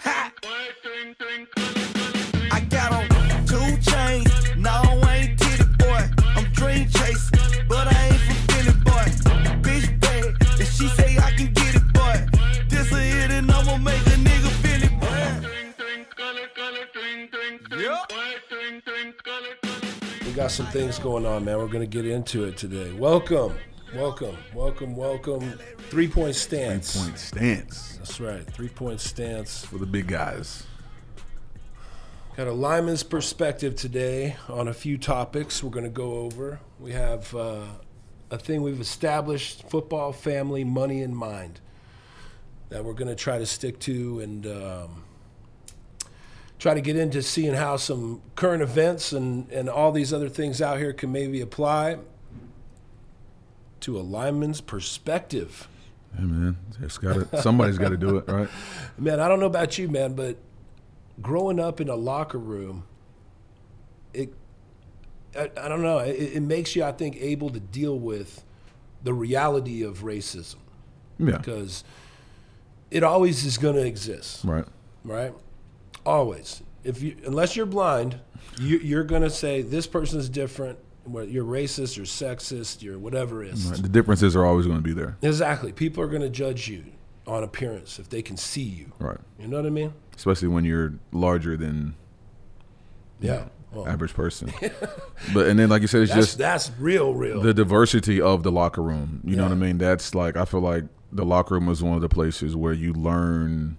Ha! I got on two chains. No, I ain't titty boy. I'm dream chasing, but I ain't from Philly boy. Bitch bad, and she say I can get it, boy. This a hit and I'ma make a nigga feel it, boy. Yup. We got some things going on, man. We're going to get into it today. Welcome, welcome, welcome, welcome. Three point stance. Point stance That's right. Three point stance. for the big guys. Got a lineman's perspective today on a few topics we're going to go over. We have uh, a thing we've established football, family, money in mind that we're going to try to stick to and um, try to get into seeing how some current events and, and all these other things out here can maybe apply to a lineman's perspective. Hey man, it's got to somebody's got to do it, right? Man, I don't know about you, man, but growing up in a locker room, it I, I don't know, it, it makes you, I think, able to deal with the reality of racism Yeah, because it always is going to exist, right. right? Always. If you, unless you're blind, you, you're going to say this person is different. Whether You're racist, you're sexist, you're whatever it is. right. The differences are always going to be there, Exactly. People are going to judge you on appearance if they can see you. right? You know what I mean? Especially when you're larger than Yeah. Well, average person. but and then, like you said, it's that's, just that's real, real. the diversity of the locker room. You know what I mean? That's like I feel like the locker room is one of the places where you learn,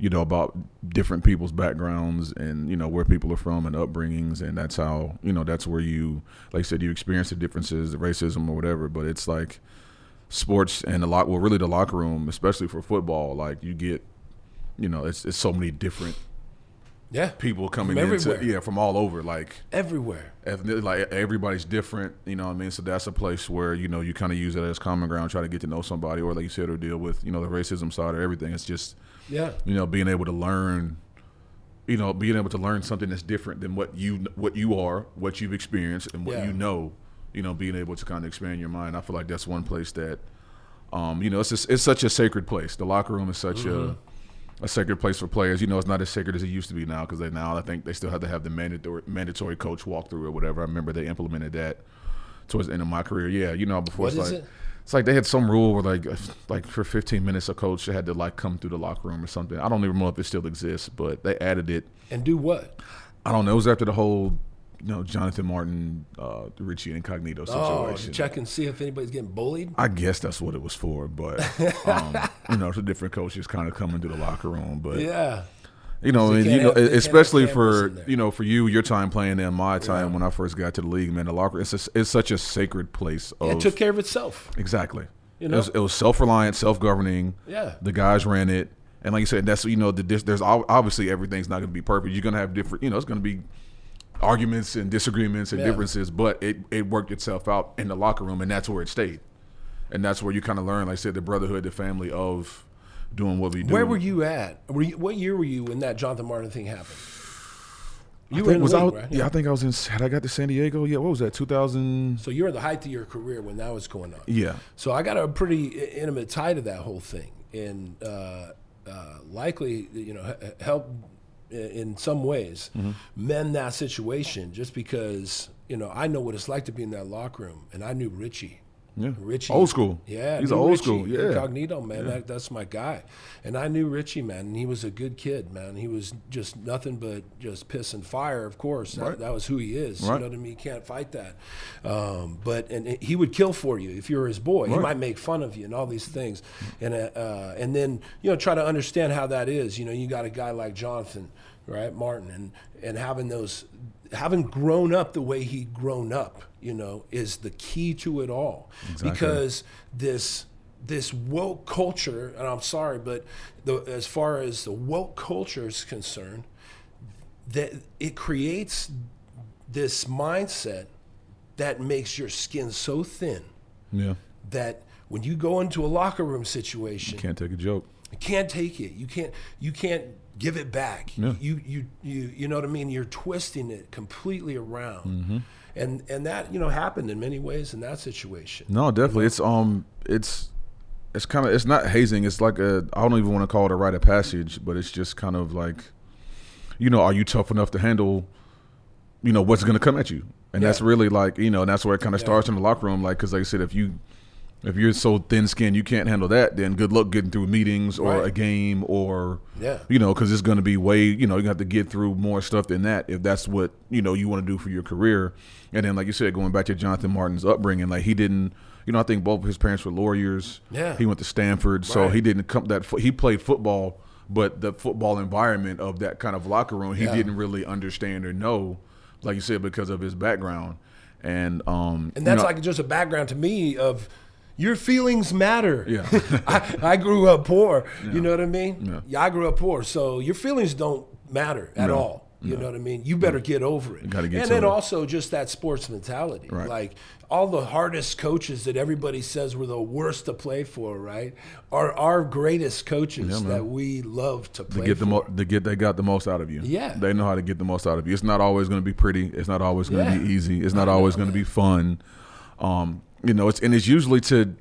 you know, about different people's backgrounds and you know where people are from and upbringings, and that's how you know that's where you, like I said, you experience the differences, the racism or whatever. But it's like sports and the lock. Well, really, the locker room, especially for football, like you get, you know, it's it's so many different yeah. people coming into yeah from all over, like Everywhere. ethnic, like everybody's different, you know what I mean? So that's a place where, you know, you kind of use it as common ground, try to get to know somebody, or like you said, or deal with, you know, the racism side or everything. It's just, Yeah. you know, being able to learn, you know, being able to learn something that's different than what you what you are, what you've experienced, and what Yeah. you know. You know, being able to kind of expand your mind. I feel like that's one place that, um, you know, it's just, it's such a sacred place. The locker room is such Mm-hmm. a a sacred place for players. You know, it's not as sacred as it used to be now because they now I think they still have to have the mandatory mandatory coach walkthrough or whatever. I remember they implemented that towards the end of my career. Yeah, you know, before What it's is like it? It's like they had some rule where like like for 15 minutes a coach had to like come through the locker room or something. I don't even know if it still exists, but they added it. And do what? I don't know. It was after the whole you know Jonathan Martin, uh, Richie Incognito Oh, situation. to check and see if anybody's getting bullied? I guess that's what it was for, but um, you know, the different coaches kind of come into the locker room, but Yeah. You know, and, you know, have- they can't have especially for you know, for you, your time playing there, my time when I first got to the league, man, the locker it's a, it's such a sacred place. Of, Yeah, it took care of itself. exactly. You it know? was, it was self reliant, self governing. Yeah. the guys ran it, and like you said, that's you know, the, there's obviously everything's not going to be perfect. You're going to have different, you know, it's going to be arguments and disagreements and Yeah. differences, but it it worked itself out in the locker room, and that's where it stayed, and that's where you kind of learn, like I said, the brotherhood, the family of doing what we do. Where were you at? Were you, what year were you when that Jonathan Martin thing happened? I You think were in the was league, out, right? yeah. I think I was in. Had I got to San Diego? Yeah, what was that? Two thousand. So you were at the height of your career when that was going on. Yeah, So I got a pretty intimate tie to that whole thing, and uh, uh, likely, you know, help in some ways Mm-hmm. mend that situation. Just because you know I know what it's like to be in that locker room, and I knew Richie. Yeah. Richie, old school. Yeah, he's an old Richie, school. Yeah, incognito man. That, that's my guy, and I knew Richie, man, and he was a good kid, man. He was just nothing but just piss and fire. Of course, that, Right. that was who he is. You know what I mean? You can't fight that. Um, but and he would kill for you if you were his boy. He might make fun of you and all these things, and uh, uh, and then you know try to understand how that is. You know, you got a guy like Jonathan, right, Martin, and and having those having grown up the way he grown up, you know, is the key to it all. Because this this woke culture, and I'm sorry, but the, as far as the woke culture is concerned, that it creates this mindset that makes your skin so thin yeah. that when you go into a locker room situation, you Can't take a joke. you can't take it. You can't. You can't give it back. Yeah. You you you you know what I mean. You're twisting it completely around, Mm-hmm. And and that you know happened in many ways in that situation. No, definitely. It's um, it's it's kind of it's not hazing. It's like a I don't even want to call it a rite of passage, but it's just kind of like, you know, are you tough enough to handle, you know, what's going to come at you? And that's really like you know, and that's where it kind of Yeah. starts in the locker room. Like because like I said, if you if you're so thin skinned you can't handle that, then good luck getting through meetings or Right. a game or Yeah. you know, because it's going to be way you know you have to get through more stuff than that if that's what you know you want to do for your career. And then like you said, going back to Jonathan Martin's upbringing, like he didn't. You know, I think both of his parents were lawyers. Yeah. He went to Stanford, so Right. he didn't come that. He played football, but the football environment of that kind of locker room, he Yeah. didn't really understand or know, like you said, because of his background. And um, And you that's know- like just a background to me of your feelings matter. Yeah. I, I grew up poor. You know what I mean? Yeah. I grew up poor. So your feelings don't matter at No. all. You know what I mean? You better get over it. get and then it. also just that sports mentality. Right. Like all the hardest coaches that everybody says were the worst to play for, right? Are our greatest coaches man. that we love to play to get the for. mo- to get they got the most out of you. Yeah. they know how to get the most out of you. It's not always going to be pretty. It's not always going to Yeah. be easy. It's not always going to be fun. Um, you know, it's and it's usually to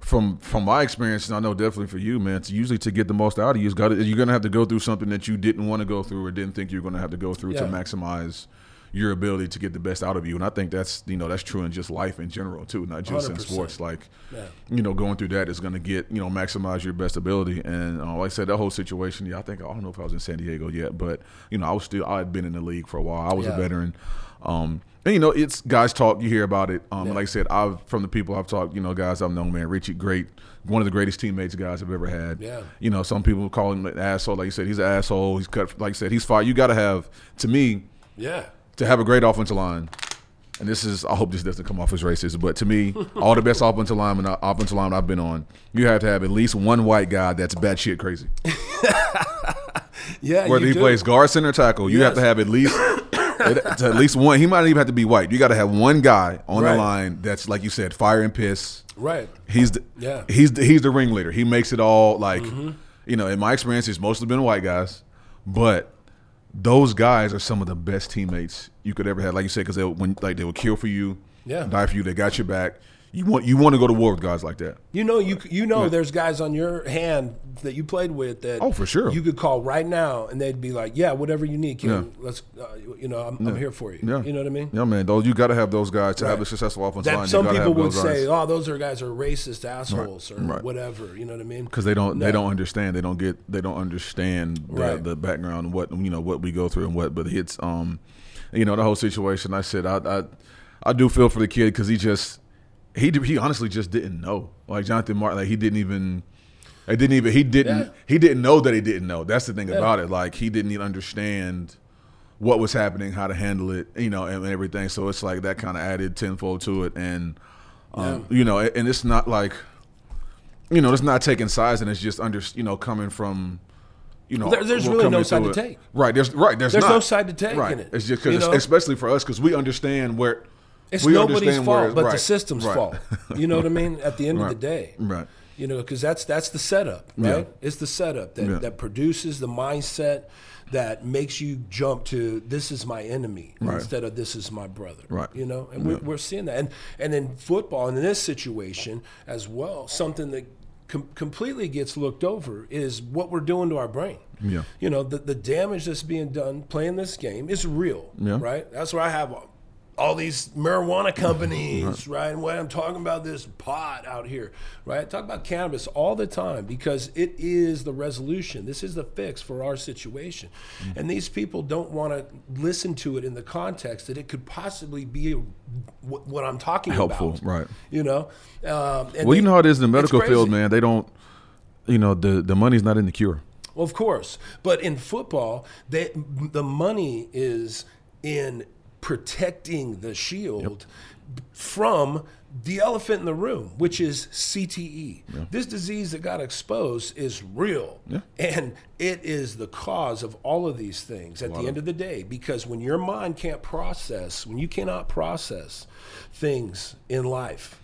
from from my experience, and I know definitely for you, man. It's usually to get the most out of you. It's got to, you're going to have to go through something that you didn't want to go through or didn't think you were going to have to go through to maximize your ability to get the best out of you. And I think that's you know that's true in just life in general too, not just in 100%. sports. Like Yeah. you know, going through that is going to get you know maximize your best ability. And uh, like I said, that whole situation. Yeah, I think I don't know if I was in San Diego yet, but you know, I was still I had been in the league for a while. I was Yeah. a veteran. Um, and you know, it's guys talk. You hear about it. Um, Yeah. Like I said, I've from the people I've talked. You know, guys I've known, man, Richie, great, one of the greatest teammates guys I've ever had. Yeah. You know, some people call him an asshole. Like you said, he's an asshole. He's cut. Like I said, he's fired. You got to have to me Yeah. to have a great offensive line, and this is I hope this doesn't come off as racist, but to me, all the best offensive linemen, offensive line I've been on, you have to have at least one white guy that's batshit crazy. Yeah. Whether he do. plays guard, center, tackle, you have to have at least at at least one. He might not even have to be white. You got to have one guy on Right. the line that's like you said, fire and piss. Right. He's the Yeah. he's the, he's the ringleader. He makes it all like Mm-hmm. you know. In my experience, it's mostly been white guys, but those guys are some of the best teammates you could ever have. Like you said, because they when like they will kill for you, Yeah. die for you. They got your back. You want you want to go to war with guys like that. You know, you you know, there's guys on your hand that you played with that. Oh, for sure. You could call right now, and they'd be like, "Yeah, whatever you need. Yeah. Let's, uh, you know, I'm, I'm here for you." Yeah, You know what I mean? Yeah, man. Those you got to have those guys to have a successful offensive That line. some people have would say, "Oh, those are guys are racist assholes or Right. whatever." You know what I mean? because they don't No. they don't understand they don't get they don't understand the, Right. the background what you know what we go through and what but it's um you know the whole situation I said I I, I do feel for the kid because he just he he honestly just didn't know like Jonathan Martin like he didn't even he didn't even he didn't Yeah. he didn't know that he didn't know that's the thing Yeah. about it like he didn't even understand what was happening how to handle it you know and everything so it's like that kind of added tenfold to it and um, you know and it's not like you know, it's not taking sides, and it's just under, you know, coming from, you know, There- there's really no side to it. take. Right. There's right. There's, There's no side to take right. in it, It's just because, especially for us, because we understand where It's we nobody's fault, but the system's right. fault. You know what I mean? At the end Right. of the day, Right. You know, because that's that's the setup, Yeah. right? It's the setup that, Yeah. that produces the mindset that makes you jump to this is my enemy Right. instead of this is my brother. Right. You know, and we're, we're seeing that, and and in football, and in this situation as well, something that com- completely gets looked over is what we're doing to our brain. Yeah. You know, the the damage that's being done playing this game is real. Yeah. Right. That's where I have all these marijuana companies, right? And when I'm talking about this pot out here, right? I talk about cannabis all the time because it is the resolution. This is the fix for our situation. Mm. And these people don't want to listen to it in the context that it could possibly be what, what I'm talking Helpful, about. Helpful, right. You know? Um, and Well, you they- know how it is in the medical field, man. They don't, you know, the the money's not in the cure. Well, of course, but in football, they, the money is in protecting the shield from the elephant in the room, which is CTE. This disease that got exposed is real, Yeah. and it is the cause of all of these things at the end of the day. Because when your mind can't process, when you cannot process things in life,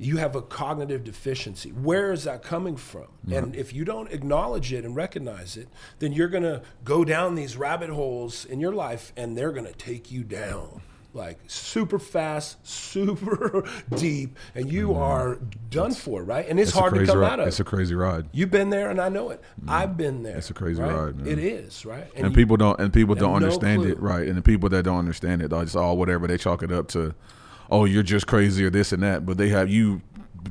you have a cognitive deficiency. Where is that coming from? And if you don't acknowledge it and recognize it, then you're going to go down these rabbit holes in your life and they're going to take you down. like super fast, super deep, and you are done for, right? And it's. It's hard to come ride. out of. It's a crazy ride. You've been there, and I know it. Mm. I've been there. It's a crazy right? ride, man. It is, right? and you- people don't and people don't have no understand it right and the people that don't understand it they just all whatever they chalk it up to oh you're just crazy or this and that but they have you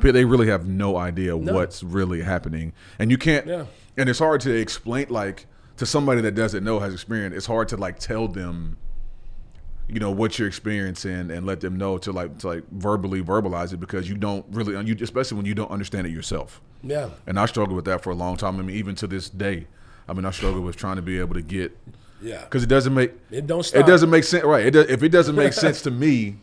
they really have no idea what's really happening and you can't Yeah. and it's hard to explain like to somebody that doesn't know has experience it's hard to like tell them you know what you're experiencing and let them know to like to like verbally verbalize it because you don't really you especially when you don't understand it yourself yeah, and I struggled with that for a long time. I mean, even to this day, I mean, I struggle with trying to be able to get yeah. because it doesn't make It don't stop. it doesn't make sense, right? It does, if it doesn't make sense to me,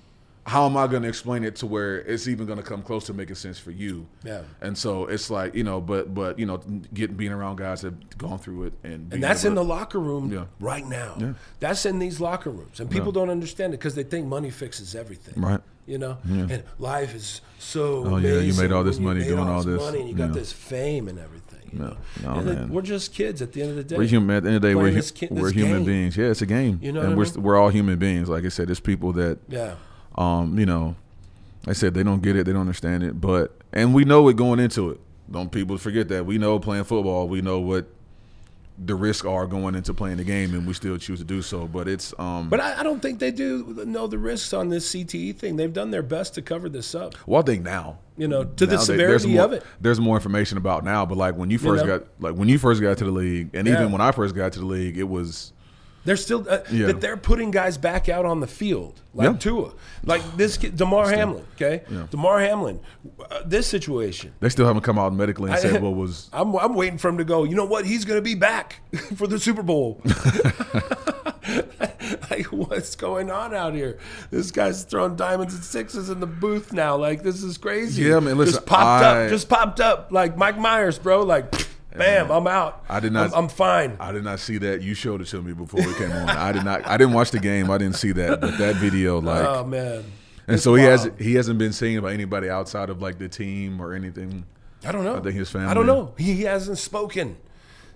how am I going to explain it to where it's even going to come close to making sense for you? Yeah. And so it's like you know, but but you know, getting being around guys that have gone through it and And that's in the locker room Yeah. right now. Yeah. That's in these locker rooms, and people don't understand it because they think money fixes everything. Right. You know, yeah. and life is so. Oh, yeah, you made all this money doing all this. money, and you got Yeah. this fame and everything. You No. know? No, And man. we're just kids at the end of the day. We're human. At the end of the day, we're, this we're this human game. beings. Yeah, it's a game, You know and we're mean? we're all human beings. Like I said, there's people that Yeah. Um, you know, I said they don't get it, they don't understand it, but and we know it going into it. Don't people forget that we know playing football, we know what the risks are going into playing the game, and we still choose to do so. But it's um, But I, I don't think they do know the risks on this CTE thing. They've done their best to cover this up. well, I think now. You know, to the severity more, of it. There's more information about now, but like when you first know? got like when you first got to the league, and Yeah. even when I first got to the league, it was They're still uh, Yeah. that they're putting guys back out on the field like Yeah. Tua, like this kid, Damar Hamlin. Okay, Damar Hamlin. Uh, this situation. they still haven't come out medically and said what was I'm, I'm waiting for him to go. You know what? He's going to be back for the Super Bowl. like, what's going on out here? This guy's throwing diamonds and sixes in the booth now. Like, this is crazy. Yeah, man, listen, just popped I- up. Just popped up. Like Mike Myers, bro. Like, bam, uh, I'm out. I did not- I'm, I'm fine. I did not see that. You showed it to me before we came on. I did not. I didn't watch the game. I didn't see that. But that video, oh, like, oh man. and It's so he wild. hasn't. He hasn't been seen by anybody outside of like the team or anything. I don't know. I think his family. I don't know. He hasn't spoken.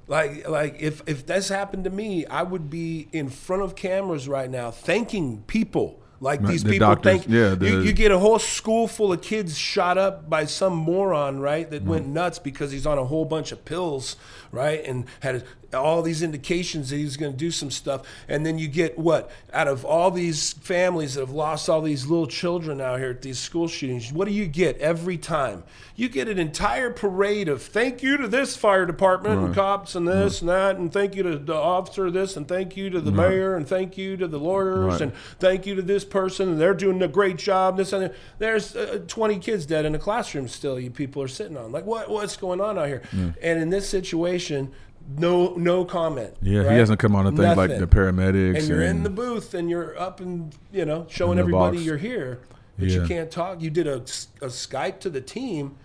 Like, like if if this happened to me, I would be in front of cameras right now, thanking people. Like these the people doctors, think yeah, you, the- you get a whole school full of kids shot up by some moron, right? That went Mm-hmm. nuts because he's on a whole bunch of pills, right? And had all these indications that he was going to do some stuff. And then you get what out of all these families that have lost all these little children out here at these school shootings? What do you get every time? You get an entire parade of thank you to this fire department and cops and this and that, and thank you to the officer of this, and thank you to the mayor, and thank you to the lawyers, Right. and thank you to this person, and they're doing a great job. This and that. there's uh, 20 kids dead in a classroom still. You people are sitting on like what what's going on out here? And in this situation, no no comment. Yeah, right? he hasn't come on to think like the paramedics. And you're in the booth and you're up and you know showing everybody box. you're here, but you can't talk. You did a, a Skype to the team.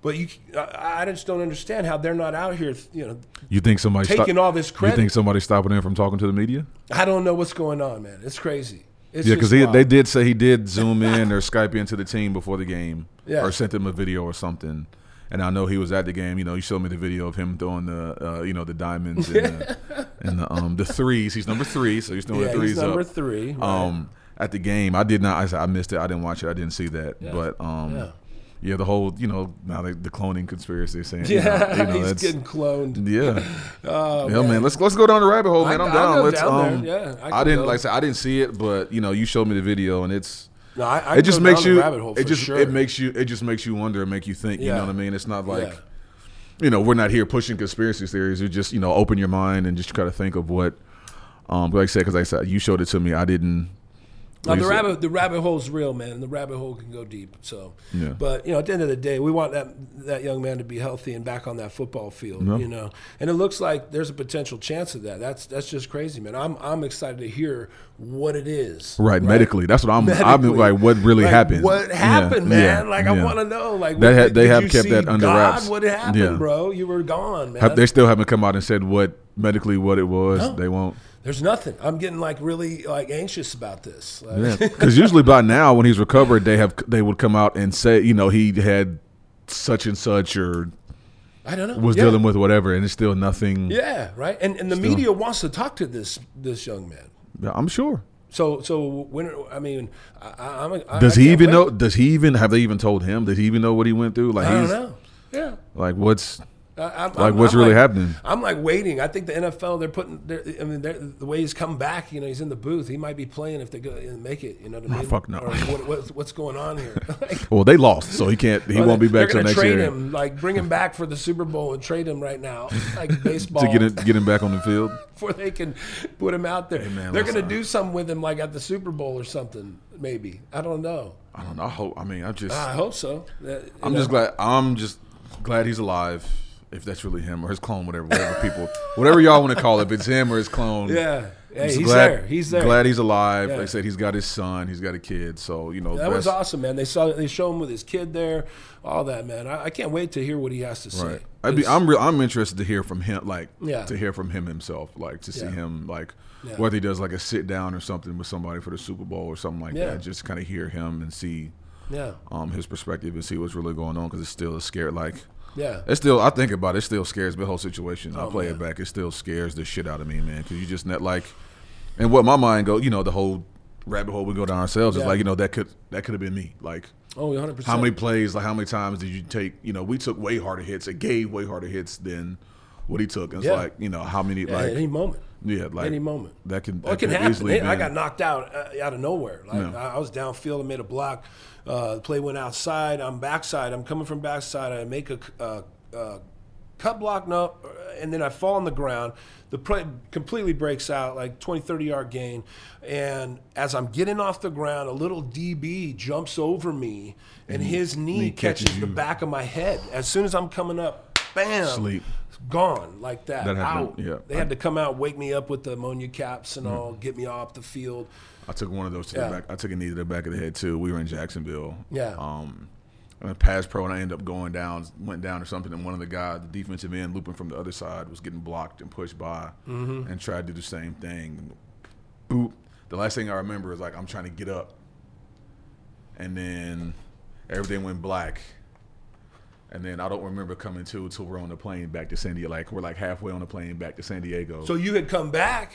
But you, I, I just don't understand how they're not out here. You know, You think somebody taking all this You think somebody's stopping him from talking to the media? I don't know what's going on, man. It's crazy. It's Yeah, because they did say he did zoom in or Skype into the team before the game, Yeah. or sent them a video or something. And I know he was at the game. You know, you showed me the video of him throwing the, uh, you know, the diamonds and, the, and the um the threes. He's number three, so he's throwing Yeah, the threes he's number up. three. right. Um, at the game, I did not. I, said- I missed it. I didn't watch it. I didn't see that. But um, Yeah. yeah. the whole you know now the, the cloning conspiracy saying yeah, you know, you know, he's getting cloned. yeah. Oh, yeah, man. Let's let's go down the rabbit hole, man. I- I'm I'll down. let's down um. Yeah, I I, didn't go. like I said I didn't see it, but you know you showed me the video and it's No, I, I it just makes you rabbit hole it just sure. it makes you it just makes you wonder and make you think. You know what I mean? It's not like Yeah. you know we're not here pushing conspiracy theories. You just you know open your mind and just try to think of what. Um, but like I said, because I said you showed it to me, I didn't. Now, the rabbit the rabbit hole's real, man. The rabbit hole can go deep. So, Yeah. but you know, at the end of the day, we want that that young man to be healthy and back on that football field. Yeah. You know, and it looks like there's a potential chance of that. That's that's just crazy, man. I'm I'm excited to hear what it is. Right, medically. That's what I'm. I'm like, what really Like, happened? What Yeah, happened, man? yeah, like I want to know. Like ha- they have kept that under God? wraps. What happened, bro? You were gone, man. Have- they still haven't come out and said what medically what it was. No. They won't. There's nothing. I'm getting like really like anxious about this. Like, Yeah, because usually by now, when he's recovered, they have they would come out and say, you know, he had such and such or I don't know. was Yeah. dealing with whatever, and it's still nothing. Yeah, right. And and the Still. media wants to talk to this this young man. I'm sure. So so when I mean, I, I- I'm. A, I- Does I he even wait. know? Does he even have they even told him? Does he even know what he went through? Like I don't know. Yeah. like what's I, I'm, like what's really happening? I'm like waiting. I think the NFL they're putting. They're, I mean, they're, the way he's come back, you know, he's in the booth. He might be playing if they go and make it. You know what I mean? fuck no. Or what, what's, what's going on here? Like, Well, they lost, so he can't. He won't be back till gonna next trade year him, like bring him back for the Super Bowl and trade him right now, like baseball, to get him, get him back on the field. before they can put him out there. man, they're going to listen. do something with him, like at the Super Bowl or something. Maybe I don't know. I don't know. I hope. I mean, I just. I hope so. That- I'm know. just glad. I'm just glad he's alive. If that's really him or his clone, whatever, whatever people, whatever y'all want to call it, if it's him or his clone. Yeah. Hey, he's glad- there. He's there. Glad he's alive. Yeah. Like I said, he's got his son. He's got a kid. So you know, That was awesome, man. They saw they show him with his kid there, all that, man. I, I can't wait to hear what he has to say. Right. I'd be. I'm real. I'm interested to hear from him, like Yeah. to hear from him himself, like to see Yeah. him, like whether he does like a sit down or something with somebody for the Super Bowl or something like that. Just kind of hear him and see yeah, um, his perspective and see what's really going on because it's still a scare. Like yeah, it still, I think about it, it still scares. The whole situation. I Oh, play man. it back. It still scares the shit out of me, man. Because you just net like, and what my mind go, you know, the whole rabbit hole we go down ourselves is like, you know, that could that could have been me, like. oh, 100. percent How many plays, like how many times did you take? You know, we took way harder hits. It gave way harder hits than what he took. It's Yeah. like, you know, how many at like any moment? yeah, like any moment. that can Well, that it can happen. easily I got knocked out uh, out of nowhere. Like Yeah. I, I was downfield and made a block. Uh, the play went outside. I'm backside. I'm coming from backside. I make a uh, uh, cut block, no, uh, and then I fall on the ground. The play completely breaks out, like 20, 30 yard gain. And as I'm getting off the ground, a little DB jumps over me, and his knee, knee catches catches the back of my head. As soon as I'm coming up, bam, Sleep. Gone like that. That out. yeah. They had to come out, wake me up with the ammonia caps and all, get me off the field. I took one of those to Yeah. the back. I took a knee to the back of the head too. We were in Jacksonville. Yeah. Um, I passed pro and I ended up going down, went down or something, and one of the guys, the defensive end, looping from the other side, was getting blocked and pushed by, Mm-hmm. and tried to do the same thing. Boop. The last thing I remember is like I'm trying to get up, and then everything went black. And then I don't remember coming to until we're on the plane back to San Diego. Like we're like halfway on the plane back to San Diego. So you had come back.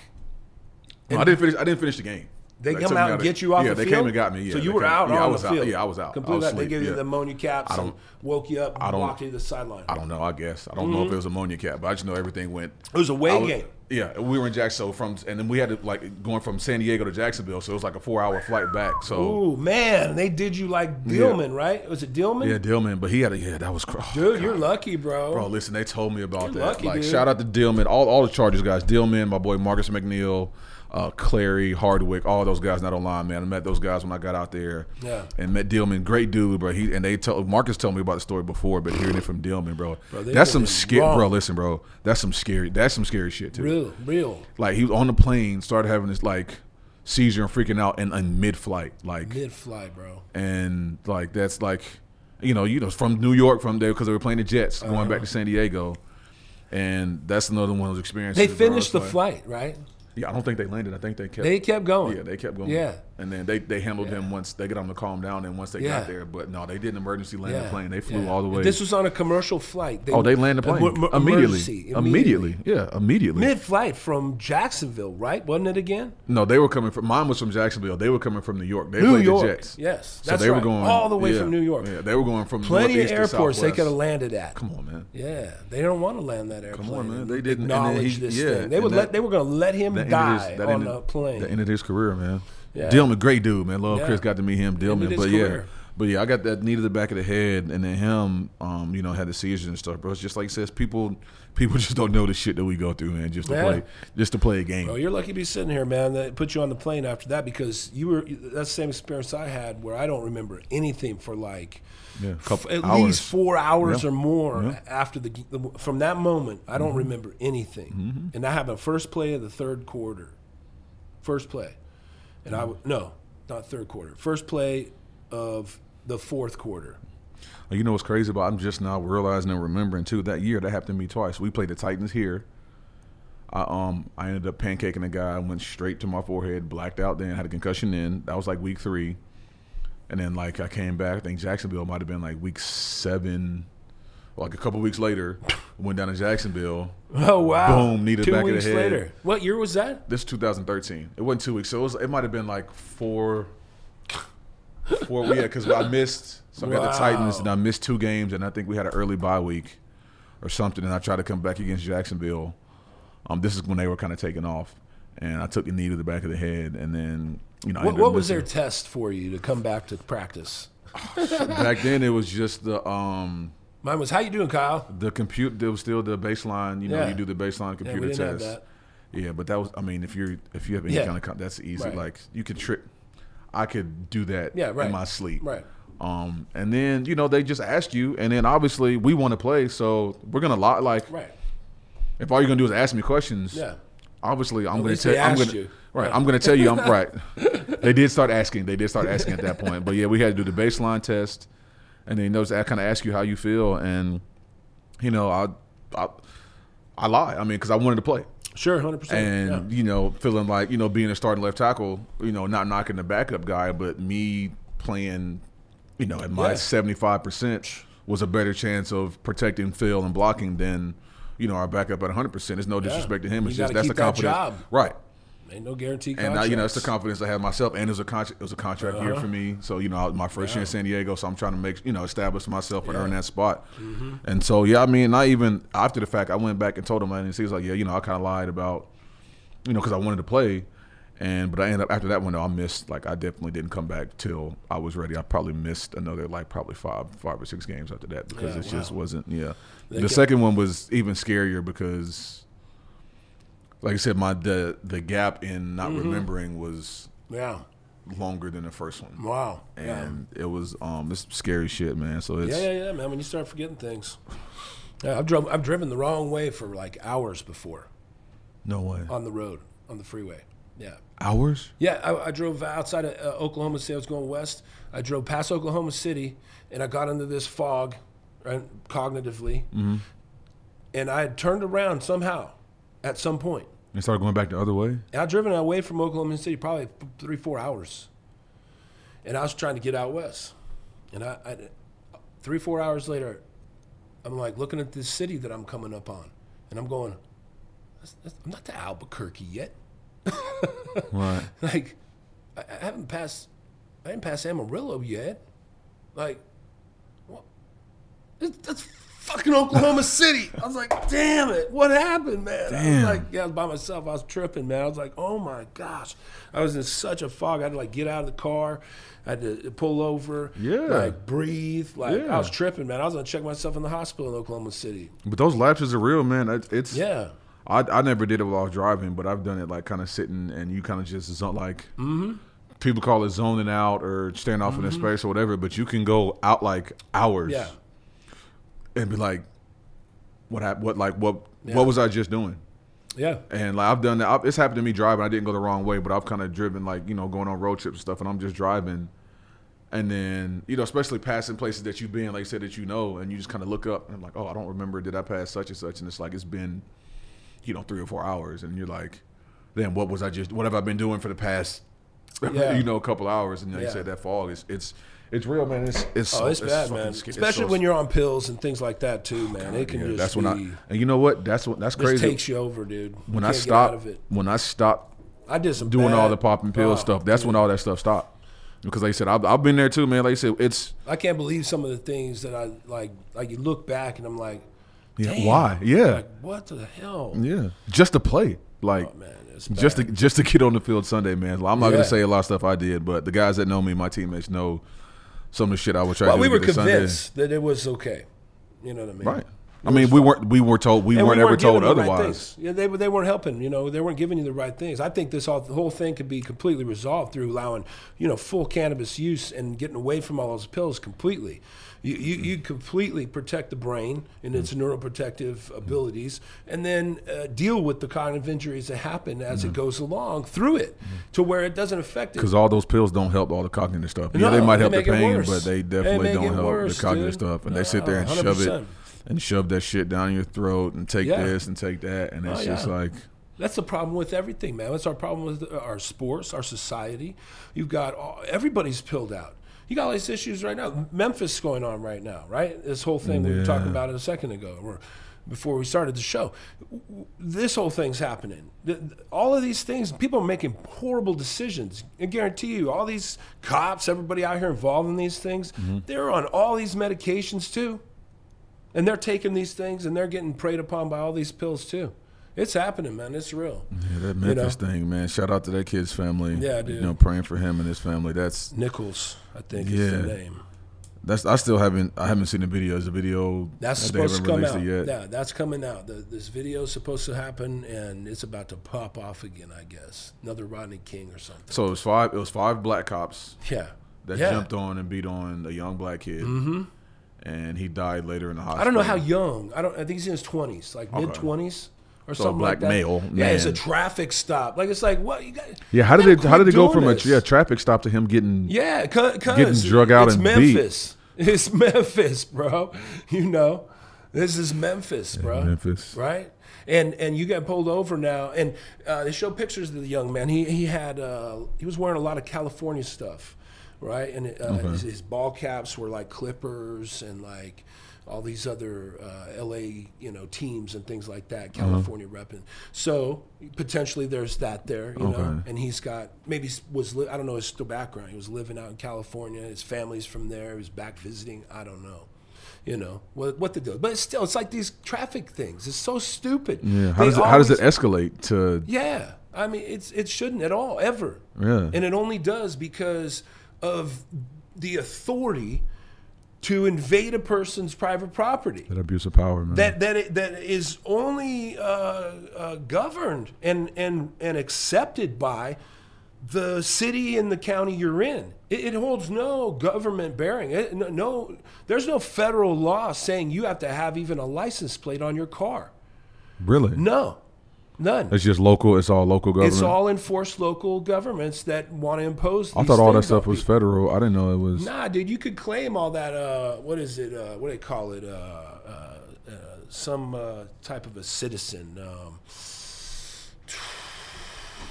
No, I didn't finish. I didn't finish the game. They They come out and get you off Yeah, the they field. came and got me. Yeah, so you were came- out yeah, on I was the out. Yeah, I was out. Completely out. They gave you yeah. the ammonia caps I don't- woke you up, I and don't- walked you to the sideline. I don't know. I guess I don't know if mm-hmm. it was ammonia cap, but I just know everything went. It was a away was- game. Yeah, we were in Jacksonville from, and then we had to like going from San Diego to Jacksonville, so it was like a four-hour flight back. So Ooh man, they did you like Dielman, right? Was it Dielman? yeah, Dielman, but he had a yeah, that was cr- oh, Dude, God. you're lucky, bro. Bro, listen, they told me about You're that. lucky, like, dude. shout out to Dielman, all all the Chargers guys, Dielman, my boy Marcus McNeill, uh, Clary, Hardwick, all those guys not online, man. I met those guys when I got out there. Yeah. And met Dielman, great dude, bro. He and they tell Marcus told me about the story before, but hearing it from Dielman, bro, Bro, that's some scary, bro. Listen, bro, that's some scary. That's some scary shit too. Real, real. Like he was on the plane, started having this like seizure and freaking out in, in mid-flight, like mid flight, bro. and like that's like you know you know from New York from there because they were playing the Jets going uh-huh. back to San Diego, and that's another one of those experiences. They finished the like- flight, right? Yeah, I don't think they landed. I think they kept. They kept going. yeah, they kept going. Yeah. And then they, they handled him once they got him to calm down. And once they Yeah. got there, but no, they didn't emergency land the plane. They flew yeah. all the way. This was on a commercial flight. oh, they landed the plane immediately. emergency, immediately. Yeah, immediately. Mid-flight from Jacksonville, right? Wasn't it again? no, they were coming from. Mine was from Jacksonville. They were coming from New York. They New York. the Jets. Yes, so that's they right. were going all the way yeah, from New York. Yeah, they were going from Plenty of airports they could have landed at. Come on, man. Yeah, they don't want to land that airplane. on, man. They didn't- acknowledge he- this yeah, thing. They would that- let. They were going to let him die on the plane. That ended his career, man. Yeah. Dielman, great dude, man. Love Yeah. Chris got to meet him. Dielman, but yeah, but yeah, I got that knee to the back of the head, and then him, um, you know, had the seizures and stuff, bro. It's just like he says, people, people just don't know the shit that we go through, man. Just to Yeah. play, just to play a game. Bro, you're lucky to be sitting here, man. That put you on the plane after that because you were. That's the same experience I had where I don't remember anything for like yeah, a couple at hours. least four hours Yeah. or more Yeah. after the, the from that moment. I don't remember anything, Mm-hmm. and that happened first play of the third quarter, first play, and I no, not third quarter, first play of the fourth quarter. You know what's crazy about? I'm just now realizing and remembering too. That year that happened to me twice. We played the Titans here. I um I ended up pancaking a guy, went straight to my forehead, blacked out. Then had a concussion. Then that was like week three, and then like I came back. I think Jacksonville might have been like week seven Like a couple weeks later, went down to Jacksonville. Oh wow! Boom, needed back of the weeks head. later. What year was that? This 2013. It wasn't two weeks, so it was. It might have been like four. Four, yeah, because I missed. So I got the Titans, and I missed two games, and I think we had an early bye week or something, and I tried to come back against Jacksonville. Um, this is when they were kind of taking off, and I took a knee to the back of the head, and then you know. What, what was their test for you to come back to practice? back then? It was just the um Mine was, "How you doing, Kyle?" the compute. There was still the baseline. You know, Yeah. you do the baseline Yeah, computer have test. Yeah, but that was. I mean, if you're if you have any Yeah. kind of that's easy. Right. Like you could trick. I could do that. Yeah, right. In my sleep. Right. Um, and then you know they just ask you, and then obviously we want to play, so we're gonna lie. Like, Right. if all you're gonna do is ask me questions, Yeah. obviously I'm gonna tell. I'm gonna you. right. I'm gonna tell you. I'm right. They did start asking. They did start asking at that point. But yeah, we had to do the baseline test, and then those I kind of ask you how you feel, and you know I I, I lie. I mean, because I wanted to play Sure, hundred percent. and you know feeling like you know being a starting left tackle you know not knocking the backup guy but me playing you know at my Yeah. 75% was a better chance of protecting Phil and blocking than you know our backup at 100% there's no disrespect to him You it's just that's the keep that confidence job. right Ain't no guarantee. and I, you know it's the confidence I have myself, and it was a contract. It was a contract Uh-huh. for me. So you know, my first year in San Diego, so I'm trying to make you know establish myself and Yeah. earn that spot. Mm-hmm. And so yeah, I mean, not even after the fact, I went back and told him, and he was like, yeah, you know, I kind of lied about, you know, because I wanted to play, and but I ended up after that window, I missed like I definitely didn't come back till I was ready. I probably missed another like probably five five or six games after that because Yeah, it just wasn't. Yeah, They the second one was even scarier because. Like I said, my the the gap in not Mm-hmm. remembering was Yeah. longer than the first one, Wow. yeah. and it was um it's scary shit, man. So it's Yeah, yeah, yeah, man. When you start forgetting things, yeah, I've drove, I've driven the wrong way for like hours before no way on the road on the freeway. Yeah, hours. yeah. I, I drove outside of uh, Oklahoma City. I was going west. I drove past Oklahoma City, and I got into this fog, right, cognitively, Mm-hmm. and I had turned around somehow, at some point. And started going back the other way. And I'd driven away from Oklahoma City probably three, four hours. And I was trying to get out west. And I, I three, four hours later, I'm like looking at this city that I'm coming up on. And I'm going, "That's- that's- I'm not to Albuquerque yet. Right. Like, I, I haven't passed, I haven't passed Amarillo yet. Like, what? That's fucking Oklahoma City. I was like, damn it, what happened, man? I was like, yeah, I was by myself. I was tripping, man. I was like, oh my gosh. I was in such a fog. I had to like get out of the car. I had to pull over. Yeah. Like breathe. Like Yeah. I was tripping, man. I was gonna check myself in the hospital in Oklahoma City. But those lapses are real, man. It's Yeah. I, I never did it while I was driving, but I've done it like kind of sitting and you kind of just zone like Mm-hmm. people call it zoning out or staying off in a space or whatever. But you can go out like hours Yeah. And be like, what happened? What like what Yeah. what was I just doing? Yeah. And like I've done that. I've, it's happened to me driving. I didn't go the wrong way, but I've kind of driven like you know going on road trips and stuff, and I'm just driving, and then you know especially passing places that you've been, like you said that you know, and you just kind of look up and I'm like, oh, I don't remember. Did I pass such and such? And it's like it's been, you know, three or four hours, and you're like, then what was I just? What have I been doing for the past, Yeah. you know, a couple hours? And like Yeah. you said, that fog is it's it's real, man. It's it's Oh, it's bad, man. sca- it's Especially so- when you're on pills and things like that too, man. It can yeah, just that's be, when I and you know what? That's what that's crazy. takes you over, dude. You when I can't get out stopped when I stopped I did some doing all the popping pill Oh, stuff. That's when all that stuff stopped. Because like I said, I've, I've been there too, man. Like I said, it's I can't believe some of the things that I like. Like you look back and I'm like, yeah, Damn. why? Yeah, like what the hell? yeah, just to play, like Oh, man, just to just to get on the field Sunday, man. I'm not Yeah. gonna say a lot of stuff I did, but the guys that know me, my teammates know some of the shit I would try Well, to we were get Sunday. convinced that it was okay. You know what I mean? right? I mean, we weren't we weren't told we weren't we ever weren't told the right otherwise. yeah, they they weren't helping. You know, they weren't giving you the right things. I think this all, the whole thing could be completely resolved through allowing you know full cannabis use and getting away from all those pills completely. You you, you completely protect the brain and its neuroprotective abilities, and then uh, deal with the cognitive injuries that happen as it goes along through it, to where it doesn't affect it. Because all those pills don't help all the cognitive stuff. yeah, they might they help the pain, but they They definitely make don't help worse, the cognitive dude. stuff. And they sit there and shove it 100%. And shove that shit down your throat and take Yeah. this and take that, and it's Oh, just yeah. like That's the problem with everything, man. That's our problem with our sports, our society. You've got all, everybody's pilled out. You got all these issues right now. Memphis going on right now, right? This whole thing we were talking about it a second ago, or before we started the show. This whole thing's happening. All of these things, people are making horrible decisions. I guarantee you, all these cops, everybody out here involved in these things, Mm-hmm. they're on all these medications too. And they're taking these things and they're getting preyed upon by all these pills too. It's happening, man. It's real. Yeah, that You know? Memphis thing, man. Shout out to that kid's family. Yeah, dude. You know, praying for him and his family. That's Nichols, I think is the Yeah. name. that's. I still haven't. I haven't seen the videos. The video. That's they supposed to come out. Yet. Yeah, that's coming out. The, this video is supposed to happen, and it's about to pop off again. I guess another Rodney King or something. So it was five. It was five black cops Yeah, that yeah. jumped on and beat on a young black kid, mm-hmm. And he died later in the hospital. I don't know how young. I don't. I think he's in his twenties, like Okay. mid twenties or So a something black like that. male, Yeah, it's a traffic stop. Like it's like what you got. Yeah, how did it? How did quit it go doing from a yeah traffic stop to him getting? Yeah, cause, cause Getting drug out it's and beat. Memphis. It's Memphis, bro. You know, this is Memphis, bro. Memphis. right? And and you got pulled over now, and uh, they show pictures of the young man. He he had uh, he was wearing a lot of California stuff, right? And uh, his, his ball caps were like Clippers and like all these other uh, LA you know teams and things like that. Uh-huh. California repping. So potentially there's that there, you know. And he's got maybe was li- I don't know his still background. He was living out in California. His family's from there. He was back visiting. I don't know. You know what what the deal, but it's still it's like these traffic things. It's so stupid. Yeah. How They does it? How does it escalate to? Yeah, I mean it's it shouldn't at all ever. Yeah. And it only does because of the authority to invade a person's private property That abuse of power, man. that that it, that is only uh, uh, governed and and and accepted by the city and the county you're in. It, it holds no government bearing. It, no, no, there's no federal law saying you have to have even a license plate on your car. really? No, none. It's just local. It's all local government. It's all enforced local governments that want to impose. I thought all that stuff was people. federal. I didn't know it was. Nah, dude, you could claim all that. Uh, what is it? Uh, what do they call it? Uh, uh, uh, some uh, type of a citizen, um,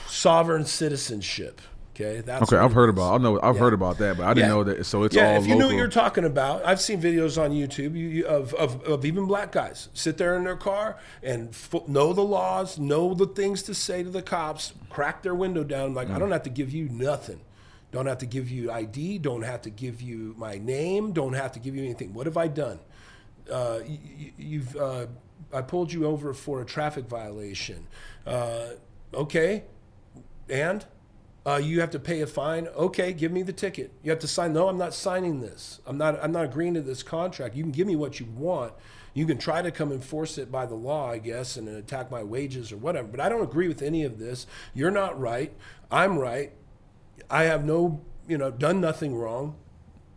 sovereign citizenship. Okay, that's Okay, I've heard is. about. I know. I've Yeah. heard about that, but I didn't Yeah. know that. So it's all yeah, all if you local. know what you're talking about, I've seen videos on YouTube you, you, of, of, of even black guys sit there in their car and f- know the laws, know the things to say to the cops, crack their window down. Like, I don't have to give you nothing. Don't have to give you ID. Don't have to give you my name. Don't have to give you anything. What have I done? Uh, you, you've uh, I pulled you over for a traffic violation. Uh, okay, and uh, you have to pay a fine. Okay, give me the ticket. You have to sign. No, I'm not signing this. I'm not. I'm not agreeing to this contract. You can give me what you want. You can try to come enforce it by the law, I guess, and attack my wages or whatever. But I don't agree with any of this. You're not right. I'm right. I have no, you know, done nothing wrong,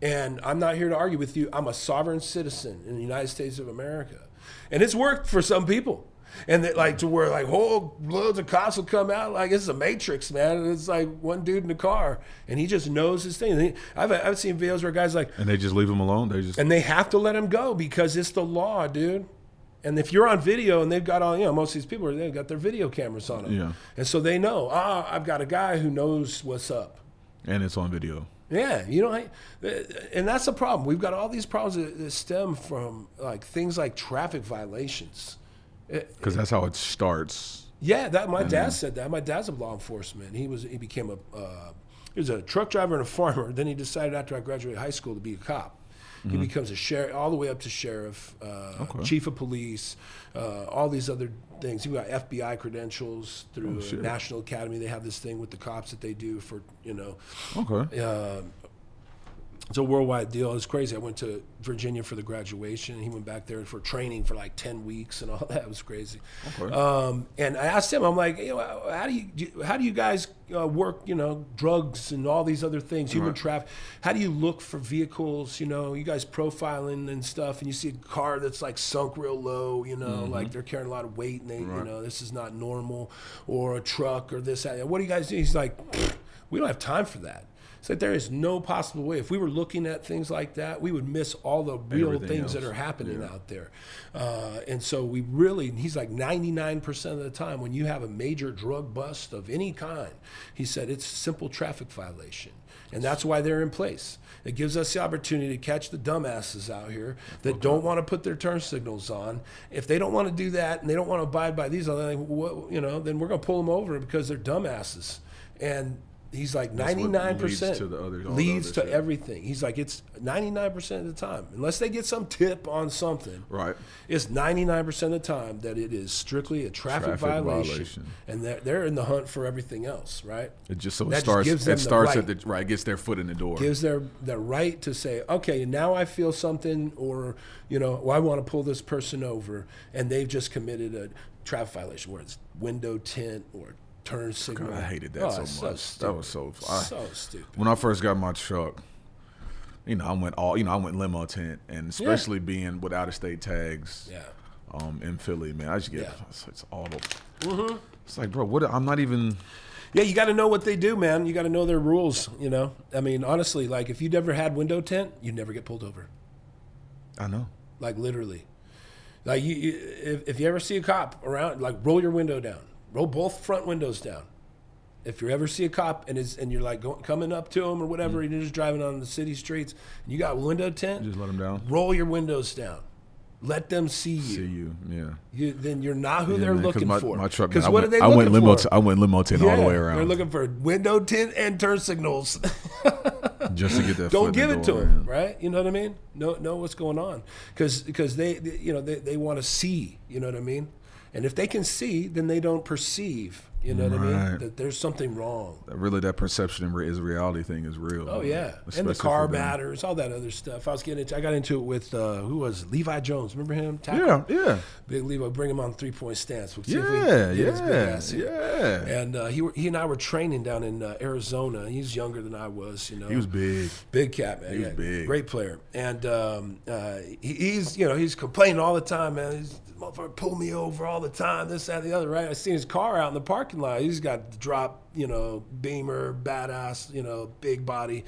and I'm not here to argue with you. I'm a sovereign citizen in the United States of America, and it's worked for some people. And that, like to where like whole loads of cops will come out like it's a matrix, man. And it's like one dude in the car, and he just knows his thing. He- I've I've seen videos where guys like, and they just leave them alone. They just. and they have to let him go because it's the law, dude. And if you're on video and they've got all, you know, most of these people, they've got their video cameras on them. Yeah. And so they know, ah, I've got a guy who knows what's up. and it's on video. Yeah, you know, I- and that's the problem. We've got all these problems that, that stem from like things like traffic violations. Because that's how it starts. Yeah, that my dad said that. My dad's a law enforcement. He was he became a uh, he was a truck driver and a farmer. Then he decided after I graduated high school to be a cop. He becomes a sheriff, all the way up to sheriff, uh, chief of police, uh, all these other things. He got FBI credentials through shit. National Academy. They have this thing with the cops that they do for you know Okay. It's a worldwide deal. It's crazy. I went to Virginia for the graduation. He went back there for training for like ten weeks and all that. It was crazy. Um, and I asked him, I'm like, you know, how do you how do you guys uh, work? You know, drugs and all these other things, human Right. traffic. How do you look for vehicles? You know, you guys profiling and stuff, and you see a car that's like sunk real low. You know, like they're carrying a lot of weight, and they, you know, this is not normal, or a truck or this. That. What do you guys do? He's like, we don't have time for that. It's like there is no possible way. If we were looking at things like that, we would miss all the real Everything things that are happening out there. Uh, and so we really, he's like 99% of the time when you have a major drug bust of any kind, he said it's simple traffic violation. And that's why they're in place. It gives us the opportunity to catch the dumbasses out here that don't want to put their turn signals on. If they don't want to do that and they don't want to abide by these, other things, you know, then we're going to pull them over because they're dumbasses. And he's like 99% leads to the other- all the to shit. everything. He's like, it's 99% of the time, unless they get some tip on something, Right. it's 99% of the time that it is strictly a traffic, Traffic violation, violation. and they're, they're in the hunt for everything else, right? It just so it starts. It the starts right. at the right. Gets their foot in the door. Gives their the right to say, okay, now I feel something, or you know, well, I want to pull this person over, and they've just committed a traffic violation, where it's window tint or turn signal. God, I hated that Oh, so much. that was so. I, so stupid. when I first got my truck, you know, I went all. You know, I went limo tint, and especially being with out of state tags. Yeah. Um, in Philly, man, I just get Yeah. it's, it's all. It's like, bro, what? I'm not even. Yeah, you got to know what they do, man. You got to know their rules. You know, I mean, honestly, like if you never had window tint, you'd never get pulled over. I know. Like literally, like you, you if, if you ever see a cop around, like roll your window down, roll both front windows down. If you ever see a cop and is and you're like going, coming up to him or whatever, mm. and you're just driving on the city streets, and you got window tint, Just let them down. roll your windows down. Let them see you. See you, yeah. You, then you're not who Yeah, they're man, looking my, for. My truck. Because I what went, are they I went limo. T- I went limo tint all the way around. They're looking for window tint and turn signals. just to get that. Don't give it the to door, them, right? You know what I mean? Know know what's going on, because they, they you know they, they want to see. You know what I mean? And if they can see, then they don't perceive. You know what I mean? That there's something wrong. That Really, that perception is reality thing is real. Oh yeah, and the car matters, all that other stuff. I was getting into, I got into it with uh, who was it? Levi Jones? Remember him? Tackle? Yeah, yeah, Big Levi, bring him on three point stance. We'll see if we yeah, yeah, yeah. And uh, he were, he and I were training down in uh, Arizona. He's younger than I was, you know. He was big. Big cat, man. He was yeah, big. Great player. And um, uh, he, he's, you know, he's complaining all the time, man. He's, motherfucker pull me over all the time, this, that, and the other, right? I seen his car out in the parking lot. He's got the drop, you know, beamer, badass, you know, big body,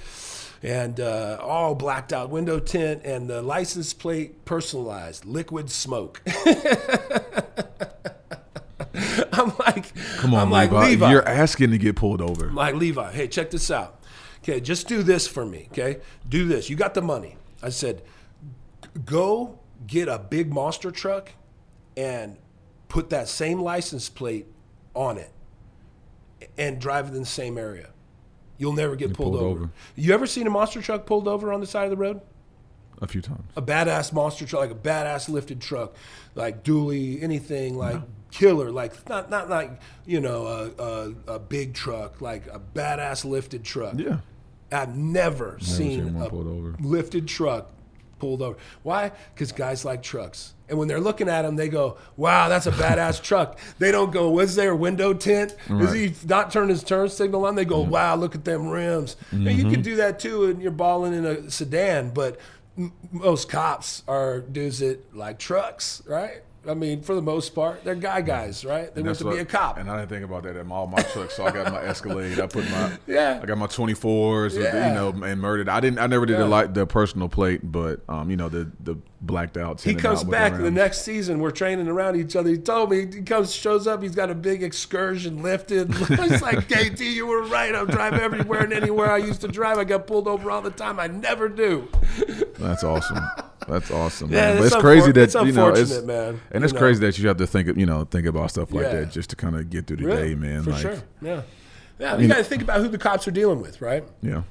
and uh, all blacked out window tint and the license plate personalized, liquid smoke. I'm like, Come on, I'm like, Levi. Levi. You're asking to get pulled over. I'm like, Levi, hey, check this out. Okay, just do this for me. Okay, do this. You got the money. I said, go get a big monster truck and put that same license plate on it and drive in the same area. You'll never get pulled, pulled over. over. You ever seen a monster truck pulled over on the side of the road? A few times. a badass monster truck, like a badass lifted truck, like dually, anything like killer, like not not like you know a, a, a big truck, like a badass lifted truck. Yeah. I've never, seen seen a pulled over. lifted truck pulled over. Why? Because guys like trucks. And when they're looking at them, they go, wow, that's a badass truck. They don't go, was there a window tint? Is Right. he not turn his turn signal on? They go, wow, look at them rims. And you Mm-hmm. can do that too, and you're balling in a sedan, but m- most cops are dudes that like trucks, right? I mean, for the most part, they're guy guys, right? They want to what- be a cop. And I didn't think about that in all my trucks. So I got my Escalade. I put my Yeah. I got my 24s. With the, you know, and murdered. I didn't. I never did Yeah. the like the personal plate, but um, you know, the the blacked out. He comes back the next season. We're training around each other. He told me he comes, shows up. He's got a big excursion lifted. it's like KT, you were right. I drive everywhere and anywhere I used to drive. I got pulled over all the time. I never do. That's awesome. That's awesome. Yeah, it's it's crazy that it's you know it's man. and You it's know. crazy that you have to think of, you know think about stuff like Yeah. that just to kind of get through the Really, day, man. For like, sure. Yeah. Yeah. You got to think about who the cops are dealing with, right? yeah,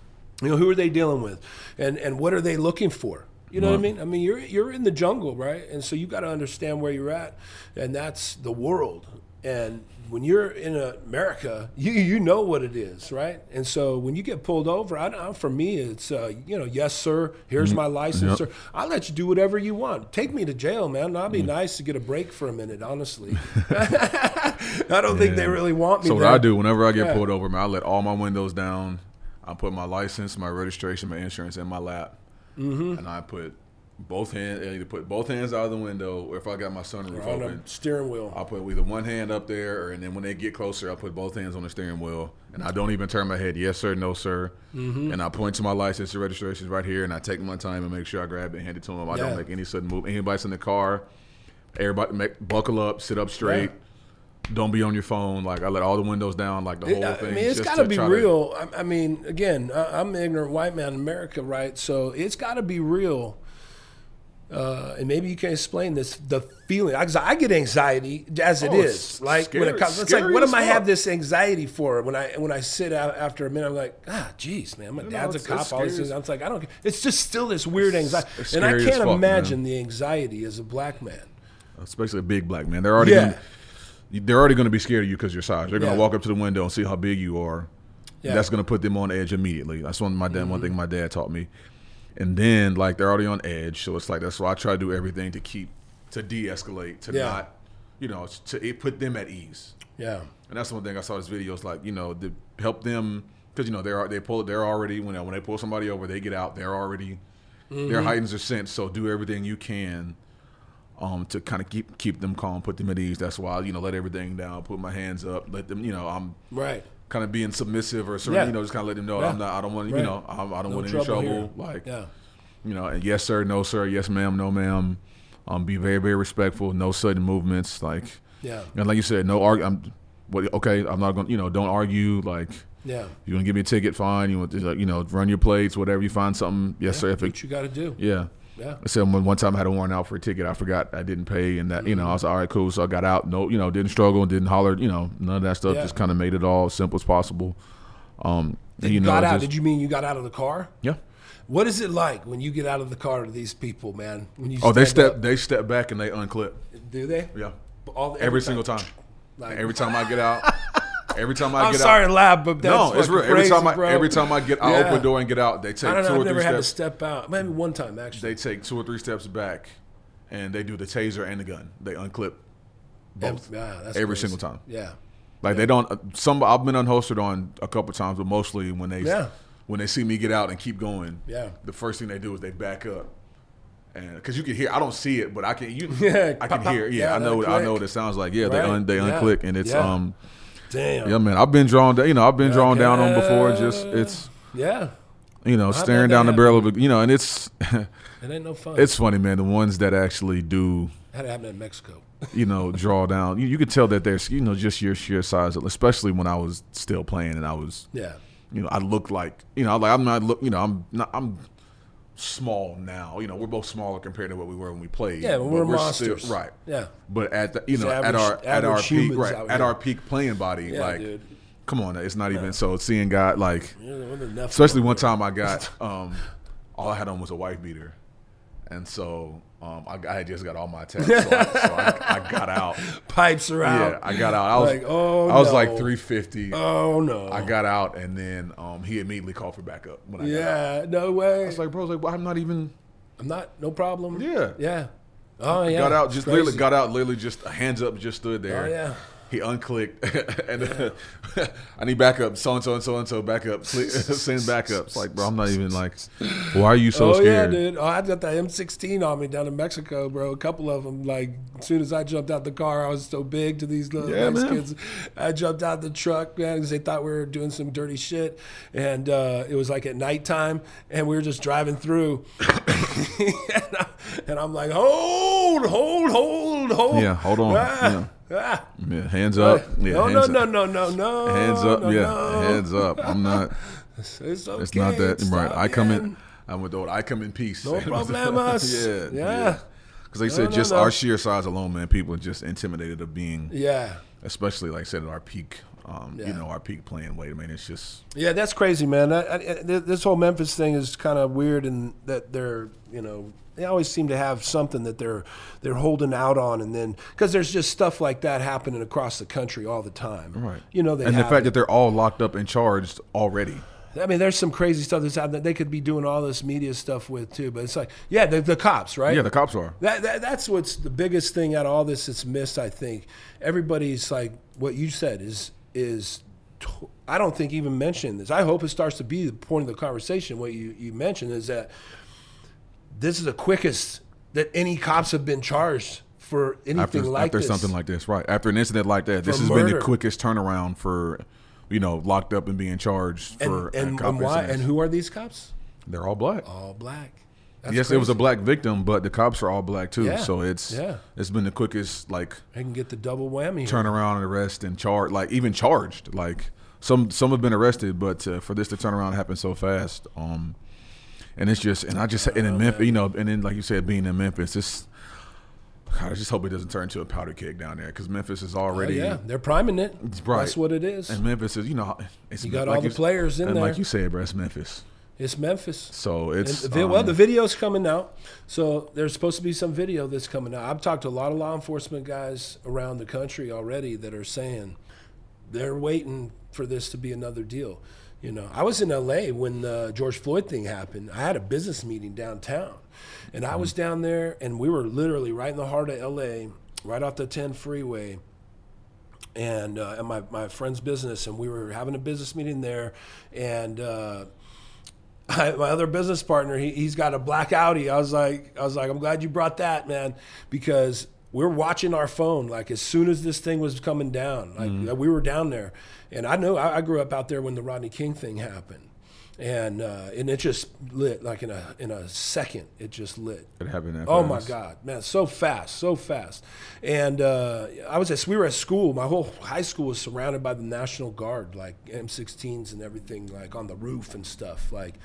You know, who are they dealing with, and and what are they looking for? You know what I mean? I mean, you're you're in the jungle, right? And so you got to understand where you're at, and that's the world. And when you're in America, you you know what it is, right? And so when you get pulled over, I, I, for me, it's uh, you know, yes, sir. Here's my license, Yep. sir. I'll let you do whatever you want. Take me to jail, man. I'll be nice to get a break for a minute, honestly. I don't think they really want me. So what there. I do whenever I get Yeah. pulled over, man, I let all my windows down. I put my license, my registration, my insurance in my lap, Mm-hmm. and I put both hands, either put both hands out of the window, or if I got my sunroof on open, the steering wheel. I'll put either one hand up there, or and then when they get closer, I'll put both hands on the steering wheel, and I don't even turn my head. Yes, sir. No, sir. Mm-hmm. And I point to my license and registrations right here, and I take my time and make sure I grab it and hand it to them. I Yeah. don't make any sudden move. Anybody's in the car, everybody make, buckle up, sit up straight. Don't be on your phone. Like I let all the windows down, like the whole I thing. mean, it's got to to be real. I, I mean, again, I, I'm an ignorant white man in America, right? So it's got to be real. Uh, and maybe you can explain this the feeling because I get anxiety as it Oh, is. it's Like when it comes, it's like scary what am I have this anxiety for? When I when I sit out after a minute, I'm like, ah, geez, man, my know, dad's a cop. All these things. I'm like, I don't. It's just still this weird anxiety, and I can't fuck, man. imagine the anxiety as a black man. especially a big black man. They're already Yeah. gonna, they're already going to be scared of you because your size. They're going to Yeah. walk up to the window and see how big you are. Yeah. That's going to put them on edge immediately. That's one my dad one Mm-hmm. thing my dad taught me. And then like they're already on edge, so it's like that's why I try to do everything to keep to de-escalate, to Yeah. not, you know, to it put them at ease. Yeah, And that's one thing I saw this video. It's like you know to help them because you know they're they pull they're already when when they pull somebody over they get out they're already Mm-hmm. their heightens are sent. So do everything you can um, to kind of keep keep them calm, put them at ease. That's why you know let everything down, put my hands up, let them you know I'm right. kind of being submissive or certain, Yeah. you know just kind of let them know Yeah. I'm not I don't want Right. you know I'm, I don't No want any trouble here. Like Yeah, you know and yes sir, no sir, yes ma'am, no ma'am. Um, be very very respectful. No sudden movements. Like yeah, and like you said, no argue. I'm what okay. I'm not going. to You know, don't argue. Like yeah. you want to give me a ticket, fine. You want to, like, you know, run your plates, whatever. You find something, yes, sir. If it, What you got to do? yeah. Yeah. I said one, time I had a warrant out for a ticket. I forgot I didn't pay, and that you know I was like, all right, cool. So I got out. No, you know, didn't struggle, and didn't holler. You know, none of that stuff. Yeah. Just kind of made it all as simple as possible. Um, and, you know, got out. just- Did you mean you got out of the car? yeah. What is it like when you get out of the car to these people, man? When you Oh, they step up? they step back and they unclip. do they? Yeah. All, Every single time. Like- Every time I get out. Every time I I'm get sorry out. to laugh, but that's no, it's real. Every crazy, time I bro. every time I get I Yeah. open door and get out, they take I don't two know. or I've never three had to step out. Maybe one time actually. they take two or three steps back, and they do the taser and the gun. They unclip both Yeah, that's every crazy. single time. Yeah. Like they don't. Some I've been unholstered on a couple times, but mostly when they Yeah. when they see me get out and keep going. Yeah. The first thing they do is they back up, and because you can hear, I don't see it, but I can. You, Yeah, I can pop. hear. Yeah, Yeah, I know. I know what it sounds like. Yeah, they un, they Yeah. unclick, and it's Yeah. um. Damn. Yeah, man, I've been drawn down. You know, I've been drawn down on before. Just it's Yeah. you know staring down the barrel of a, you know, and it's It ain't no fun. it's funny, man. The ones that actually do had to happen in Mexico. you know, draw down. You, you could tell that there's, you know, just your sheer size, especially when I was still playing and I was, Yeah. you know, I look like, you know, like I'm not look, you know, I'm not, I'm small now. You know, we're both smaller compared to what we were when we played. Yeah, we're, still- monsters. right? Yeah. But at the, you know, It's at our at our peak, right? At our peak playing body, Yeah, like, dude. come on, it's not even. So seeing God, like, Yeah, there wasn't enough especially one time I got, um, all I had on was a wife beater. And so um, I, I just got all my attacks, so, I, so I, I got out. pipes are out. Yeah, I got out. I was Like, oh, I was no. like 350. Oh no. I got out, and then um, he immediately called for backup. When I. Yeah. No way. I was like, bro, I was like, well, I'm not even. I'm not. No problem. Yeah. Yeah. Oh yeah. got out, just literally got out, literally just hands up, just stood there. Oh yeah. He unclicked, and uh, I need backup. So and so and so and so backup. Send backups. Like, bro, I'm not even like. Why are you so oh scared? yeah, dude. Oh, I got the M16 on me down in Mexico, bro. A couple of them. Like as soon as I jumped out the car, I was so big to these little Yeah, man. Mexicans. I jumped out the truck, man, because they thought we were doing some dirty shit, and uh, it was like at nighttime, and we were just driving through, and, I, and I'm like, hold, hold, hold, hold. Yeah, hold on. Ah, ah. Yeah, hands up. Yeah, no, hands no, up. no, no, no, no. Hands up. no, yeah, no. hands up. I'm not. It's, okay. It's not that right. Stop, I come in. I'm with the old. I come in peace. No problemos. yeah, Yeah. Because they No, said no, just our sheer size alone, man, people are just intimidated of being, Yeah. especially like I said at our peak. Um, Yeah. You know, our peak playing weight. I mean, it's just Yeah, that's crazy, man. I, I, I- this whole Memphis thing is kind of weird, and that they're, you know, they always seem to have something that they're they're holding out on, and then because there's just stuff like that happening across the country all the time. right. You know, they and the fact it. that they're all locked up and charged already. I mean, there's some crazy stuff that's happening that they could be doing all this media stuff with too. But it's like, yeah, the, the cops, right? Yeah, the cops are. That, that that's what's the biggest thing out of all this that's missed. I think everybody's like what you said is is. I don't think even mentioning this. I hope it starts to be the point of the conversation. What you you mentioned is that this is the quickest that any cops have been charged for anything after like after this. something like this, right? After an incident like that, this For has been the quickest turnaround for, you know, locked up and being charged for and, and, and why? And who are these cops? They're all black. All black. That's yes, it was a black victim, but the cops are all black too. Yeah. So it's Yeah. it's been the quickest like They can get the double whammy. here. turnaround and arrest and charge, like even charged. Like some some have been arrested, but uh, for this to turn around and happen so fast, um, and it's just and I just and in Memphis, you know, and then like you said, being in Memphis, it's. God, I just hope it doesn't turn into a powder keg down there because Memphis is Oh, already yeah, they're priming it. Right. That's what it is. And Memphis is, you know, it's You got like all the players in and there. like you said, bro, it's Memphis. It's Memphis. So it's the vi- well, um, the video's coming out, so there's supposed to be some video that's coming out. I've talked to a lot of law enforcement guys around the country already that are saying they're waiting for this to be another deal. You know, I was in L.A. when the George Floyd thing happened. I had a business meeting downtown, and I was down there, and we were literally right in the heart of L.A., right off the 10 freeway and uh, at my, my friend's business, and we were having a business meeting there, and uh, I, my other business partner, he, he's got a black Audi. I was like, I was like, I'm glad you brought that, man, because we're watching our phone. Like as soon as this thing was coming down, like we were down there, and I know I, I grew up out there when the Rodney King thing happened. And uh, and it just lit like in a in a second. It just lit. it happened that Oh my. God, man, so fast, so fast. And uh, I was at, we were at school. My whole high school was surrounded by the National Guard, like M16s and everything, like on the roof and stuff, like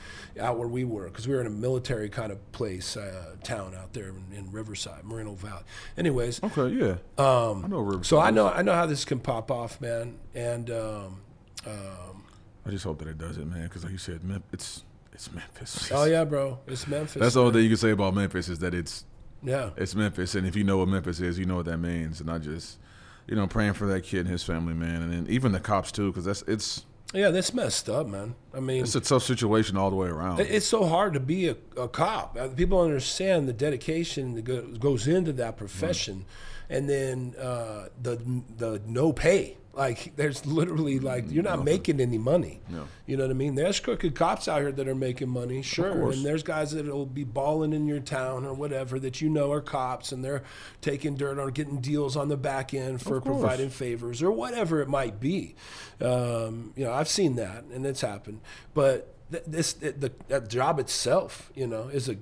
out where we were, because we were in a military kind of place, uh, town out there in, in Riverside, Moreno Valley. Anyways, Okay, yeah. Um, I know. Riverside. so I know I know how this can pop off, man. And um, um, I just hope that it doesn't, man, because like you said, Mem- it's it's Memphis. oh yeah, bro, it's Memphis. That's the only thing you can say about Memphis is that it's yeah. it's Memphis, and if you know what Memphis is, you know what that means. And I just, you know, praying for that kid and his family, man, and then even the cops too, because that's it's Yeah, that's messed up, man. I mean, it's a tough situation all the way around. It's so hard to be a, a cop. Uh, People understand the dedication that goes into that profession, and then uh, the the no pay. Like there's literally like you're not making any money. No. You know what I mean? There's crooked cops out here that are making money, sure, and there's guys that'll be balling in your town or whatever that you know are cops, and they're taking dirt or getting deals on the back end for providing favors or whatever it might be. Um, you know, I've seen that and it's happened. But th- this the, the that job itself, you know, is a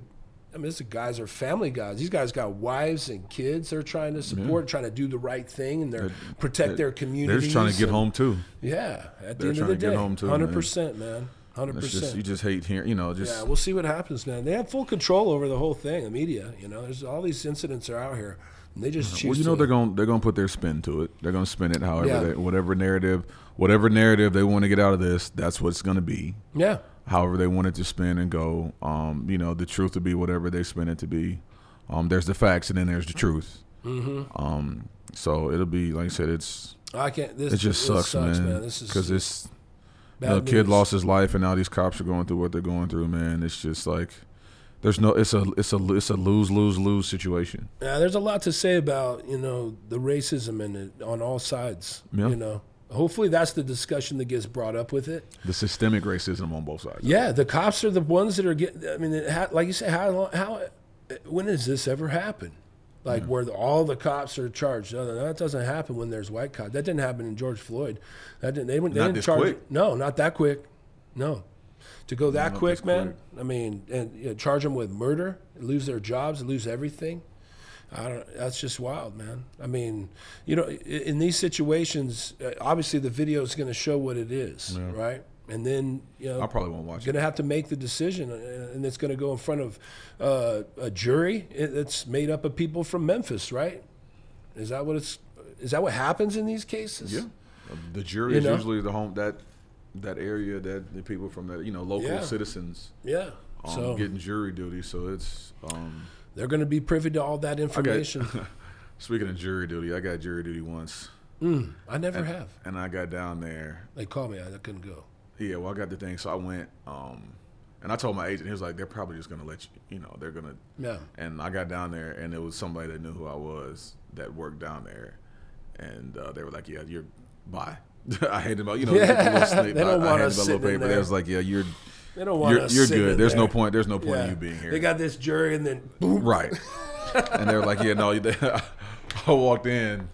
I mean, these guys are family guys. These guys got wives and kids they're trying to support, trying to do the right thing, and they're protect their community. They're communities. just trying to get and- home too. Yeah, at the They're end of the day, hundred percent, man, Hundred percent. you just hate hearing, you know, just Yeah, we'll see what happens, man. They have full control over the whole thing. The media, you know, there's all these incidents are out here, and they just. Well, you know to, they're going they're going to put their spin to it. They're going to spin it however Yeah. they, whatever narrative whatever narrative they want to get out of this. That's what's going to be. yeah, However they want it to spin and go. Um, you know, the truth to be whatever they spin it to be. Um, there's the facts and then there's the truth. Mm-hmm. Um, so it'll be like I said. It's I can't. This it just this sucks, man. This is Because it's you kid lost his life and now these cops are going through what they're going through. Man, it's just like there's no. It's a it's a it's a lose lose lose situation. Yeah, there's a lot to say about you know the racism in it on all sides. Yeah. You know, hopefully that's the discussion that gets brought up with it. The systemic racism on both sides. Yeah, the cops are the ones that are getting. I mean, it ha- like you say, how long- how when has this ever happened? Like where the, all the cops are charged? No, no, that doesn't happen when there's white cops. That didn't happen in George Floyd. That didn't. They, wouldn't- they Not didn't this charge. quick. No, not that quick. No, to go that quick, man. quick. I mean, and you know, charge them with murder, lose their jobs, lose everything. I don't. That's just wild, man. I mean, you know, in these situations, uh, obviously the video is going to show what it is, right? And then you know, I probably won't watch going to have to make the decision, uh, and it's going to go in front of uh, a jury that's made up of people from Memphis, right? Is that what it's? Is that what happens in these cases? Yeah, the jury You is know? usually the home that that area that the people from that you know local Yeah. citizens Yeah. um, so getting jury duty. So it's um, they're going to be privy to all that I got, information. speaking of jury duty, I got jury duty once, Mm, I never have. and I got down there. They called me. I couldn't go. Yeah, well, I got the thing, so I went, um, and I told my agent, he was like, "They're probably just gonna let you, you know, they're gonna." Yeah. And I got down there, and it was somebody that knew who I was that worked down there, and uh, they were like, "Yeah, you're bye." I handed them out, you know, Yeah, a little snake. they don't I, I want handed us them a little in paper. They there. was like, "Yeah, you're They don't want You're, us. you're good. There's no point. There's no point Yeah. in you being here. They got this jury, and then boom. Right. and they're like, yeah, no. They, I walked in,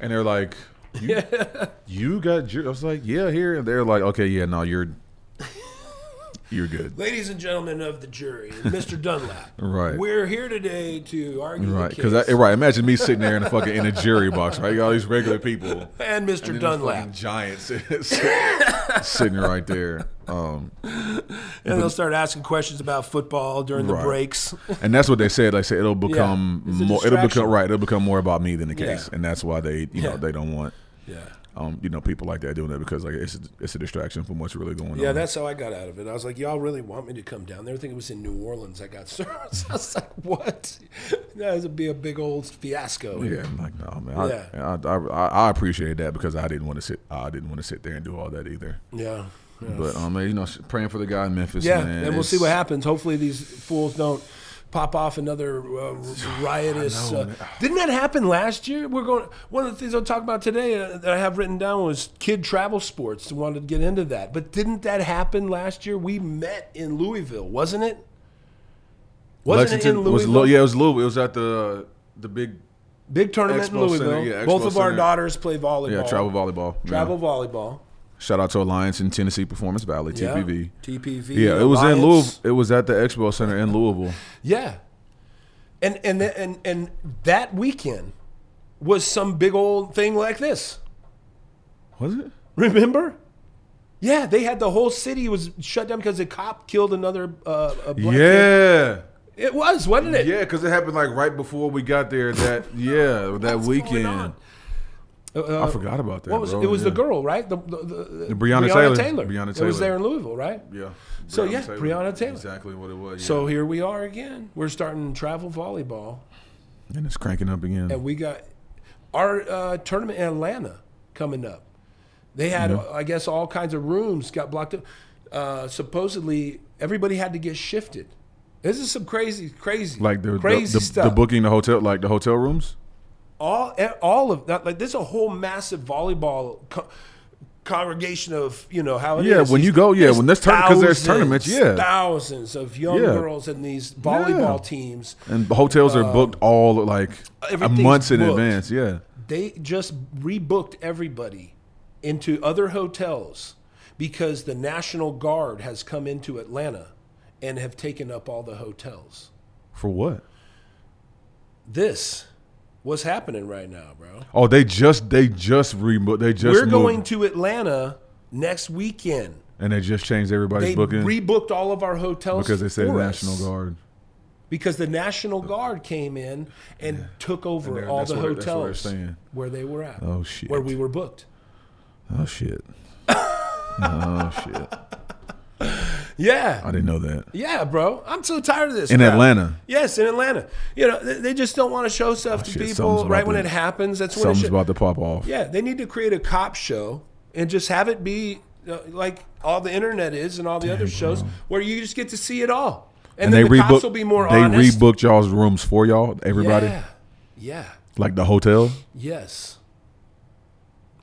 and they're like, you, you got. Ju-? I was like, yeah, here. And they're like, okay, yeah, no, you're, you're good. Ladies and gentlemen of the jury, Mr. Dunlap. Right. We're here today to argue Right, the because right. Imagine me sitting there in a fucking in a jury box, right? You got all these regular people, and Mr. and Dunlap. giant sitting right there. Um, And they'll start asking questions about football during the Right. breaks. and that's what they said. Like, say it'll become a more. It'll become right. It'll become more about me than the Yeah. case, and that's why they, you know, they don't want, Yeah. Um, you know, people like that doing that because like it's it's a distraction from what's really going on. Yeah, that's how I got out of it. I was like, y'all really want me to come down there? I think it was in New Orleans I got served. I was like, what? That would be a big old fiasco. Yeah, I'm like no man. I, Yeah. I, I, I appreciate that because I didn't want to sit. I didn't want to sit there and do all that either. Yeah. yeah. But um, you know, praying for the guy in Memphis. Yeah, man, and we'll see what happens. Hopefully, these fools don't pop off another uh, riotous. Know, Uh, didn't that happen last year? We're going. One of the things I'll talk about today uh, that I have written down was kid travel sports. Wanted to get into that, but didn't that happen last year? We met in Louisville, wasn't it? Wasn't it in Lexington was Louisville? Yeah, it was Louisville. It was at the the big Big tournament in Louisville. Center, yeah, Both Expo of our daughters play volleyball. yeah travel volleyball. Yeah. Travel volleyball. Shout out to Alliance in Tennessee Performance Valley Yeah. TPV. TPV. Yeah, it was in Louisville. It was at the Expo Center in Louisville. Yeah, and and and and that weekend was some big old thing like this. Was it? Remember? Yeah, they had the whole city was shut down because a cop killed another uh, a black kid. Yeah. It was, wasn't it? Yeah, because it happened like right before we got there. That yeah, that What's weekend. Uh, I forgot about that. What was bro. it? Was yeah. the girl, right? The, the, the, Breonna Taylor. Breonna It was there in Louisville, right? Yeah. So, yeah, Breonna Taylor. Exactly what it was. Yeah. So here we are again. We're starting travel volleyball, and it's cranking up again. and we got our uh, tournament in Atlanta coming up. They had, Mm-hmm. I guess, all kinds of rooms got blocked up. Uh, supposedly, everybody had to get shifted. This is some crazy, crazy, like the crazy the, the, stuff. the booking the hotel like the hotel rooms. All all of that like there's a whole massive volleyball co- congregation of you know how it is. Yeah, when you go, yeah, there's when there's tourna- 'cause there's tournaments, yeah. thousands of young Yeah. girls in these volleyball Yeah. teams And hotels are uh, booked all like months in booked. advance. Yeah. they just rebooked everybody into other hotels because the national guard has come into atlanta and have taken up all the hotels For what? this what's happening right now bro Oh, they just they just rebooked. They just we're moved, going to atlanta next weekend and they just changed everybody's they booking rebooked all of our hotels because they said National us. Guard. Because the National Guard came in and took over they're- all the where hotels where they were at. Oh, shit. Where we were booked. Oh shit. oh shit. Yeah. I didn't know that. Yeah, bro. I'm so tired of this. In crap. Atlanta. Yes, in Atlanta. You know, they, they just don't want to show stuff to Oh, shit, people right when to- it happens. That's when it Something's about to pop off. Yeah, they need to create a cop show and just have it be uh, like all the internet is and all the other shows where you just get to see it all. And, And then they the cops rebooked. will be more they honest. rebooked y'all's rooms for y'all. Everybody, Yeah. Yeah. like the hotel. Yes.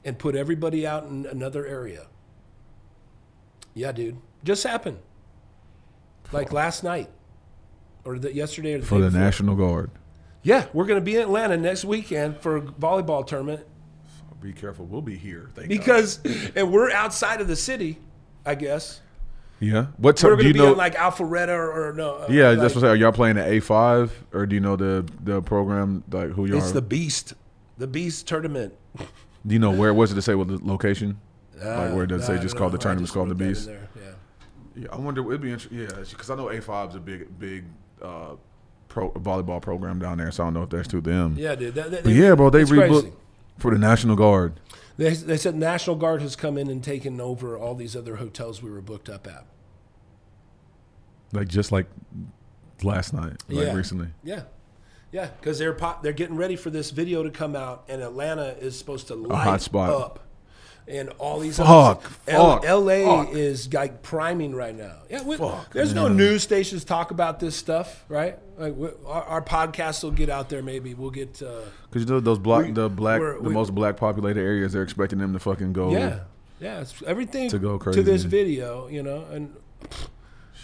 And put everybody out in another area. Yeah, dude. Just happened. Like last night. Or the, yesterday or the for day the before. National Guard. Yeah, we're going to be in Atlanta next weekend for a volleyball tournament Be careful. We'll be here. Thank you. because and we're outside of the city, I guess. yeah. What We're time do you be know? in like Alpharetta or, or no. uh, yeah, like, that's what I say. Are y'all playing the A five or do you know the the program like who you It's are? It's the Beast. The Beast tournament. do you know where was it to say what the location? Uh, like where it does I say just don't called the tournament. I tournament's just called the wrote that Beast? Yeah. I wonder. It'd be interesting. Yeah, because I know A 5s a big big uh, pro volleyball program down there, so I don't know if that's to them. Yeah, dude. That, that, But yeah, bro, they rebooked crazy. for the National Guard. They, they said National Guard has come in and taken over all these other hotels we were booked up at. Like just like last night, like Yeah. recently. Yeah, yeah, because they're pop, they're getting ready for this video to come out, and Atlanta is supposed to light hot spot. up, and all these Fuck, fuck, L.A. fuck. is like priming right now. Yeah, we, Fuck, there's no news stations talk about this stuff, right? Like we, our, our podcast will get out there. Maybe we'll get. Uh, Because you know those black, We- the black, the most black populated areas, they're expecting them to fucking go. Yeah, yeah, it's everything To go crazy to this video, you know, and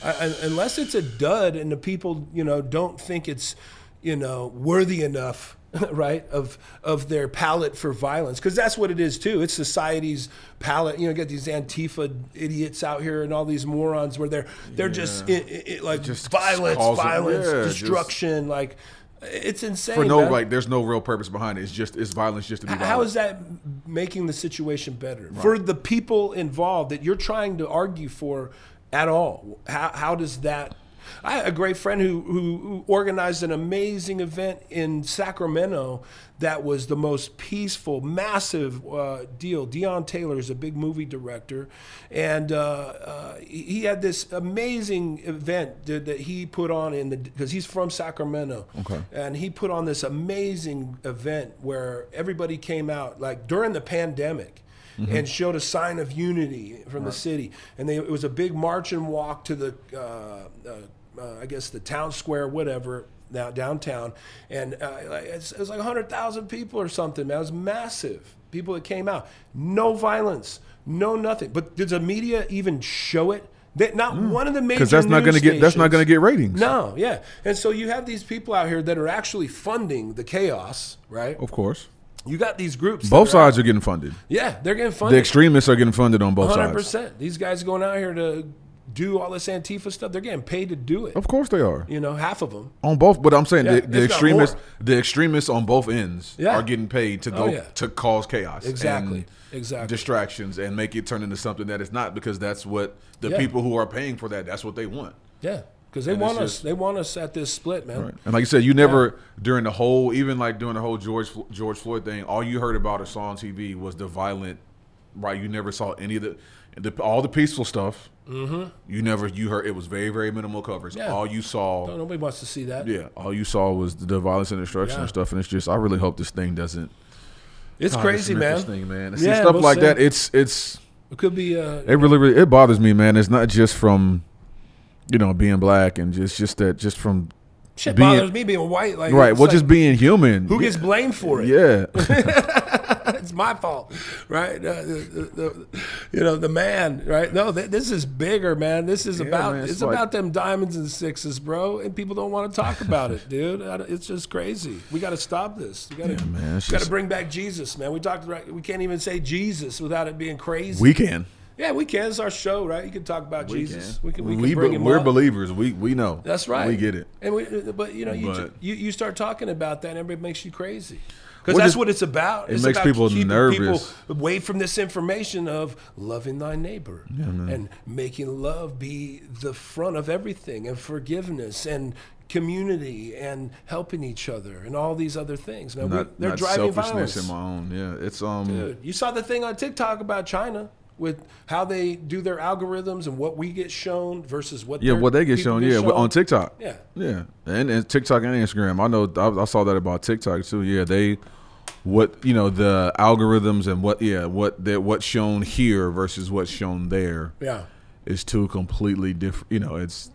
I- unless it's a dud and the people you know don't think it's you know worthy enough right of of their palate for violence because that's what it is too it's society's palate you know get these antifa idiots out here and all these morons where they're they're just i i i- like Just violence violence yeah, just- destruction like it's insane For no man. like, there's no real purpose behind it. It's just it's violence just to be violent. How is that making the situation better for the people involved that you're trying to argue for at all? How, how does that? I had a great friend who, who, who organized an amazing event in Sacramento that was the most peaceful, massive uh, deal. Deon Taylor is a big movie director, and uh, uh, he had this amazing event that, that he put on in the because he's from Sacramento. Okay. And he put on this amazing event where everybody came out, like during the pandemic, and showed a sign of unity from the city. And they, it was a big march and walk to the, uh, uh, uh, I guess, the town square, whatever, now downtown. And uh, it's, it was like 100,000 people or something, man. It was massive. People that came out. No violence, no nothing. But did the media even show it? That not one of the major Because that's not going to get that's not going to get ratings. no, yeah. And so you have these people out here that are actually funding the chaos, right? Of course, You got these groups. both are sides are getting funded. Yeah, they're getting funded. The extremists are getting funded on both Hundred sides. percent. These guys going out here to do all this Antifa stuff. They're getting paid to do it. Of course they are You know, half of them. on both. But I'm saying Yeah, the, the extremists, the extremists on both ends Yeah. are getting paid to Oh, go yeah. to cause chaos, Exactly. and Exactly. distractions, and make it turn into something that it's not because that's what the people who are paying for that. That's what they want. Yeah, because they And want us. just- They want us at this split, man. Right. And like you said, you never during the whole, even like during the whole George George Floyd thing, all you heard about or saw on TV was the violent. Right, you never saw any of the, the all the peaceful stuff. Mm-hmm. You never you heard it was very very minimal coverage. Yeah. All you saw, No, nobody wants to see that. yeah, all you saw was the violence and destruction Yeah. and stuff. And it's just, I really hope this thing doesn't. It's God, crazy, man. Thing, man. To See Yeah, stuff we'll like see. that. It's it's It could be. Uh, it really, really it bothers me, man. It's not just from, you know, being black and just just that just from shit being- bothers me being white. Like right. Well, like, just being human. who gets blamed for it? Yeah. it's my fault, right? Uh, the, the, the, you know, the man, right? No, th- this is bigger, man. This is about man, it's, it's like- about them diamonds and sixes, bro. And people don't want to talk about it, dude. It's just crazy. We got to stop this. We got to, Yeah, man, got to bring back Jesus, man. We talked. Right, we can't even say Jesus without it being crazy. we can. Yeah, we can. It's our show, right? You can talk about Jesus. We can. We can we bring be- him we're up. believers. We we know. That's right. We get it. And we, but you know, you, But- you you start talking about that, and everybody makes you crazy. Because that's just- what it's about. it it's makes about people nervous. People away from this information of loving thy neighbor and making love be the front of everything, and forgiveness and community and helping each other and all these other things. We- Not, they're not driving selfishness violence. in my own. Yeah, it's um. Dude, you saw the thing on TikTok about China with how they do their algorithms and what we get shown versus what Yeah, what they get shown. Yeah, on TikTok. Yeah. Yeah, and, and TikTok and Instagram. I know. I, I saw that about TikTok too. Yeah, they what you know the algorithms and what yeah what that what's shown here versus what's shown there Yeah. is two completely different. You know, it's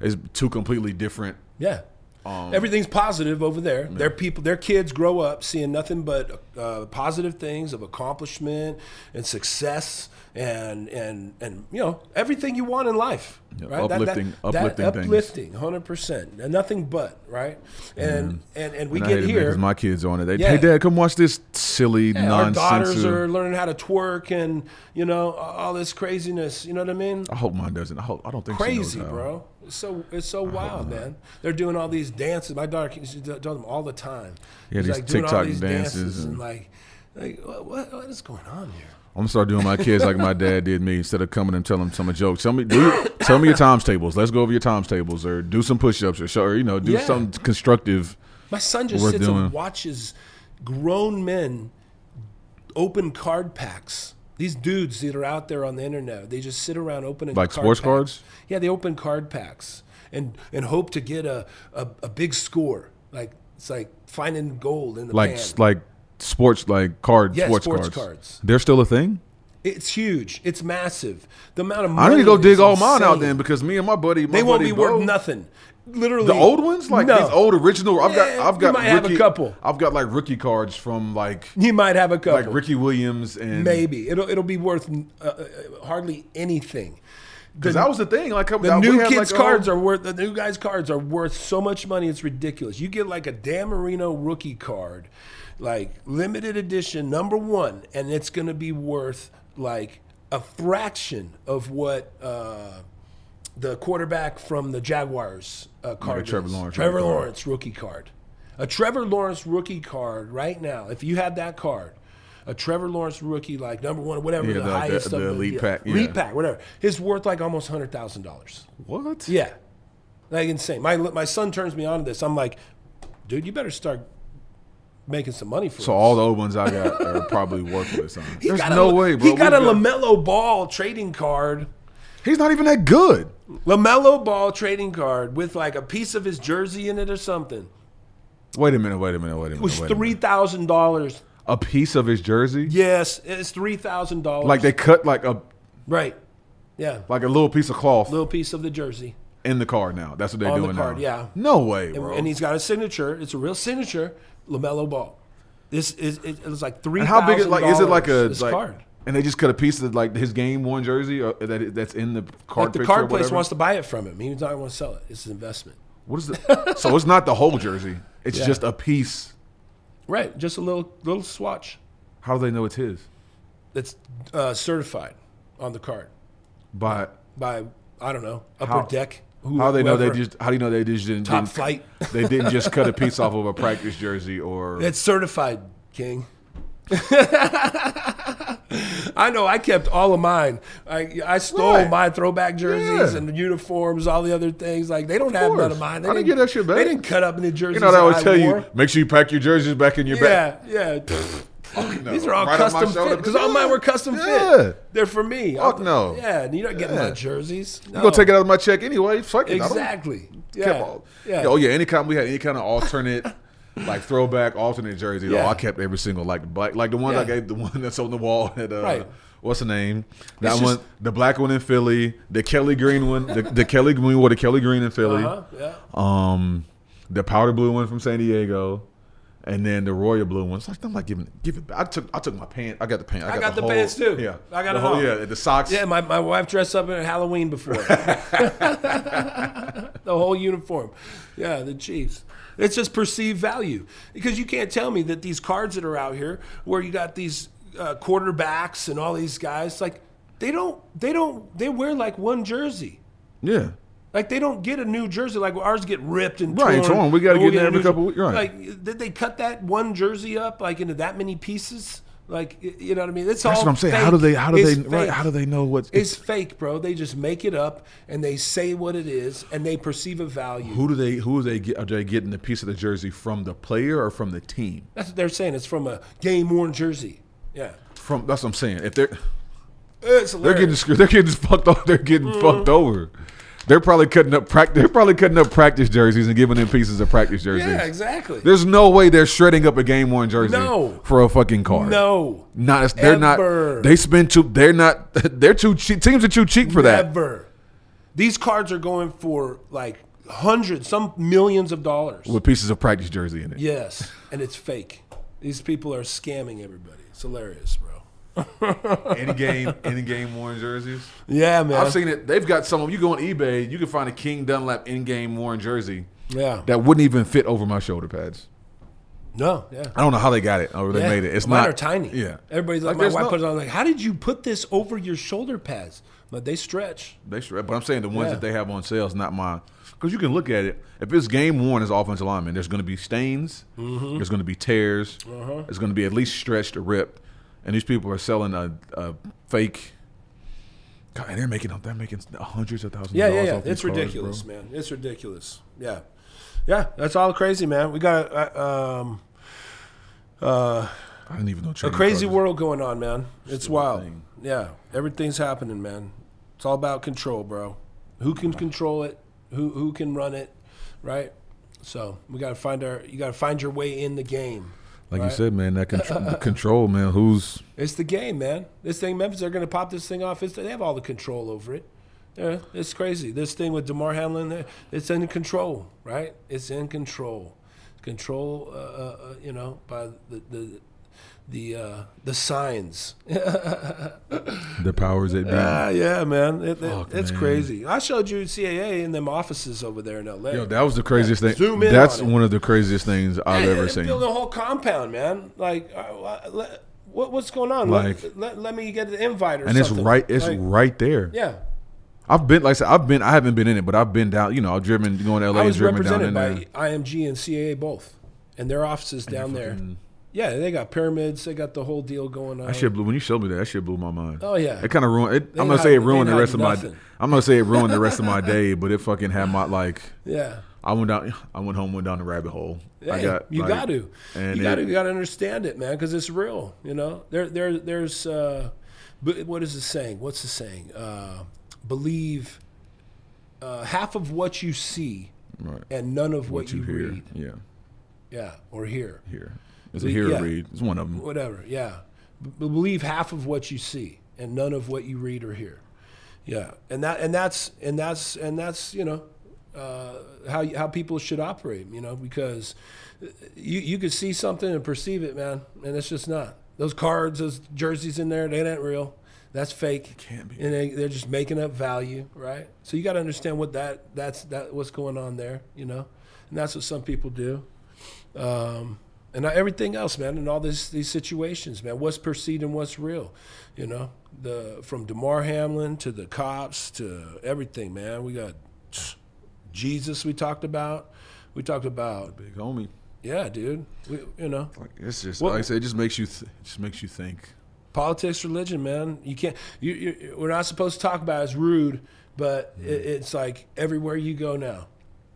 it's two completely different. Yeah. Um, Everything's positive over there. Their people, their kids grow up seeing nothing but uh, positive things of accomplishment and success and and and you know everything you want in life. Yeah, right? uplifting- uplifting things. uplifting, hundred percent, nothing but right. And mm-hmm. and and we and get here it, man, here. 'cause my kids on it. They, Yeah. hey, dad, come watch this silly Yeah, our daughters are learning how to twerk and you know all this craziness. You know what I mean? I hope mine doesn't. I, hope, I don't think crazy, bro. It's so it's so wild, man. They're doing all these dances. My daughter she's doing them all the time. Yeah, She's, these doing all TikTok these dances and, and- like, like what what is going on here? I'm gonna start doing my kids like my dad did me. Instead of coming and telling them some jokes, tell me, do, tell me your times tables. Let's go over your times tables, or do some push-ups, or show, or you know, do Yeah. something constructive. My son just sits doing. and watches grown men open card packs. These dudes that are out there on the internet, they just sit around opening Like card sports packs. cards? Yeah, they open card packs and and hope to get a a, a big score. Like it's like finding gold in the Like pan. like sports, like card Yeah, sports, sports cards. cards. They're still a thing. It's huge. It's massive. The amount of money. I need to go dig all mine out then because me and my buddy, my They won't buddy be Bo- worth nothing. Literally, The old ones, like No. these old original. I've got, I've got. you might have a couple. I've got like rookie cards from like You might have a couple. like Ricky Williams and Maybe it'll it'll be worth uh, uh, hardly anything. Because that was the thing. Like The new kids like, cards are worth the new guys cards are worth so much money it's ridiculous. You get like a Dan Marino rookie card, like limited edition number one, and it's going to be worth like a fraction of what uh, the quarterback from the Jaguars uh, card Trevor. Lawrence Trevor card. Lawrence rookie card, a Trevor Lawrence rookie card right now. If you had that card. A Trevor Lawrence rookie, like number one, whatever Yeah, the, the- the- highest the of elite yeah, pack, elite yeah. pack, whatever, is worth like almost hundred thousand dollars. What? Yeah, like insane. My my son turns me on to this. I'm like, dude, you better start making some money for So us. all the old ones I got are probably worthless. Huh? He There's got a- no way, bro. He got a Lamelo Ball trading card. He's not even that good. Lamelo Ball trading card with like a piece of his jersey in it or something. Wait a minute. Wait a minute. Wait a minute. It was wait a three minute. thousand dollars. A piece of his jersey. Yes, it's three thousand dollars. Like they cut like a right. Yeah, like a little piece of cloth little piece of the jersey. in the card now. That's what they're On the doing card, now. yeah. No way, And, bro. and he's got a signature. It's a real signature. Lamelo Ball. This is it, it was like three. And how big is it like is it like a like, card? And they just cut a piece of like his game worn jersey or that that's in the card. Like the card place wants to buy it from him. He's not going to sell it. It's an investment. What is the? so it's not the whole jersey. It's Yeah. just a piece. Right, just a little little swatch How do they know it's his? It's uh, certified on the card By by I don't know upper How- deck. Who- how they know they just how do you know they just didn't, top didn't flight. they didn't just cut a piece off of a practice jersey or It's certified, King. I know. I kept all of mine. I I stole Right. my throwback jerseys Yeah. and uniforms, all the other things. Like they don't have none of mine. I didn't get that shit back. They didn't cut up any jerseys. you know they always tell wore. you make sure you pack your jerseys back in your bag. Yeah, yeah. No, These are all right custom fit because all mine were custom Yeah. fit. They're for me. Fuck I'm- no. Yeah, you're not getting Yeah. my jerseys. You gonna take it out of my check anyway? Fuck it. Exactly. Yeah. all- yeah. Oh yeah, anytime we had any kind of alternate, like throwback alternate jersey, Yeah. oh, I kept every single like black, like the one I gave, the one that's on the wall at uh, Right. what's the name? That It's one, just- the black one in Philly, the Kelly Green one, the, the Kelly Green, wore the Kelly Green in Philly, Uh-huh, yeah. um, the powder blue one from San Diego. And then the royal blue ones. Like, I'm like giving, give it. back. I took, I took my pants. I got the pants. I got, got the whole, pants, too. Yeah, I got the whole. Yeah, the socks. Yeah, my, my wife dressed up in Halloween before. the whole uniform. Yeah, the Chiefs. It's just perceived value because you can't tell me that these cards that are out here, where you got these uh, quarterbacks and all these guys, like they don't, they don't, they wear like one jersey. yeah. Like they don't get a new jersey. Like ours get ripped and Right, torn. torn. We gotta We'll get in a every couple jer- weeks, right. Like did they cut that one jersey up like into that many pieces? Like you know what I mean? It's That's all what I'm saying. How fake. do they? How do It's they? Right? How do they know what? It's fake, bro. They just make it up and they say what it is and they perceive a value. Who do they? Who are they? Get, are they getting the piece of the jersey from the player or from the team? That's what they're saying. It's from a game worn jersey. Yeah. From that's what I'm saying. If they're It's they're getting screwed, they're getting fucked off. They're getting Mm-hmm. fucked over. They're probably cutting up. prac- They're probably cutting up practice jerseys and giving them pieces of practice jerseys. yeah, exactly. There's no way they're shredding up a game worn jersey No. for a fucking card. no. not they're Ever. not. They spend too. They're not. They're too cheap. Teams are too cheap for that. Never. These cards are going for like hundreds, some millions of dollars. With pieces of practice jersey in it. Yes, and it's fake. These people are scamming everybody. It's hilarious, bro. Any game, any game worn jerseys. Yeah, man. I've seen it. They've got some. of them. You go on eBay, you can find a King Dunlap in-game worn jersey yeah. that wouldn't even fit over my shoulder pads. No, yeah. I don't know how they got it or they Yeah. made it. It's Mine not are tiny. Yeah, Everybody's like, Like, my wife no- puts it on like, how did you put this over your shoulder pads? But they stretch. they should. But I'm saying the ones Yeah. that they have on sale is not mine. Because you can look at it. If it's game worn as offensive lineman, there's going to be stains. Mm-hmm. There's going to be tears. Uh-huh. It's going to be at least stretched or ripped. And these people are selling a, a fake. God, and they're making they're making hundreds of thousands. Yeah, of yeah, dollars yeah. off these It's ridiculous, bro. man. It's ridiculous. Yeah, yeah. That's all crazy, man. We got uh, um, I didn't even know. a crazy world going on, man. It's wild. thing. Yeah, everything's happening, man. It's all about control, bro. Who can control it? Who who can run it? Right. So we got to find our. You got to find your way in the game. Like right? you said, man, that contr- control, man. Who's It's the game, man. This thing, Memphis, they're going to pop this thing off. It's, they have all the control over it. Yeah, it's crazy. This thing with Damar Hamlin, there, it's in control, right? It's in control. Control, uh, uh, uh, you know, by the, the the uh, the signs. The powers that be. Ah, yeah, man, it, it- it's man. crazy. I showed you CAA in them offices over there in LA. Yo, that was the craziest thing. Zoom in That's on it. one of the craziest things I've Yeah, ever seen. Build a whole compound, man. Like, uh, uh, what, what's going on? Like- let, let, let me get the invite or And it's right. It's Like, right there. Yeah, I've been like I said, I've been. I haven't been in it, but I've been down. You know, I've driven going to LA I was driven down represented in by there. IMG and CAA both, and their offices down there. Yeah, they got pyramids. They got the whole deal going on. That shit blew. When you showed me that, that shit blew my mind. Oh, yeah. It kind of ruined. It, I'm gonna say it ruined the rest of my. I'm gonna say it ruined the rest of my day, but it fucking had my like. Yeah. I went down. I went home, went down the rabbit hole. I got. you like, got to. And you got to. You got to understand it, man, because it's real. You know, there, there, there's. Uh, but what is the saying? What's the saying? Uh, believe uh, half of what you see Right. and none of what, What you you, hear? read. Yeah. Yeah, or hear. Here. It's a hear yeah. read. It's one of them. Whatever. Yeah, B- believe half of what you see and none of what you read or hear. Yeah, and that and that's and that's and that's you know uh, how how people should operate. You know, because you you could see something and perceive it, man, and it's just not. Those cards, those jerseys in there, they ain't real. That's fake. It can't be. And they, they're just making up value, right? So you got to understand what that that's that what's going on there, you know, and that's what some people do um, and everything else, man, and all this these situations, man. What's perceived and what's real, you know. The from Damar Hamlin to the cops to everything, man. We got Jesus. We talked about. We talked about, Big homie. yeah, dude. We, you know, Like it's just What- like I said, it just makes you th- just makes you think. politics, religion, man. You can't. You, you we're not supposed to talk about. it. It's rude, but it, it's like everywhere you go now,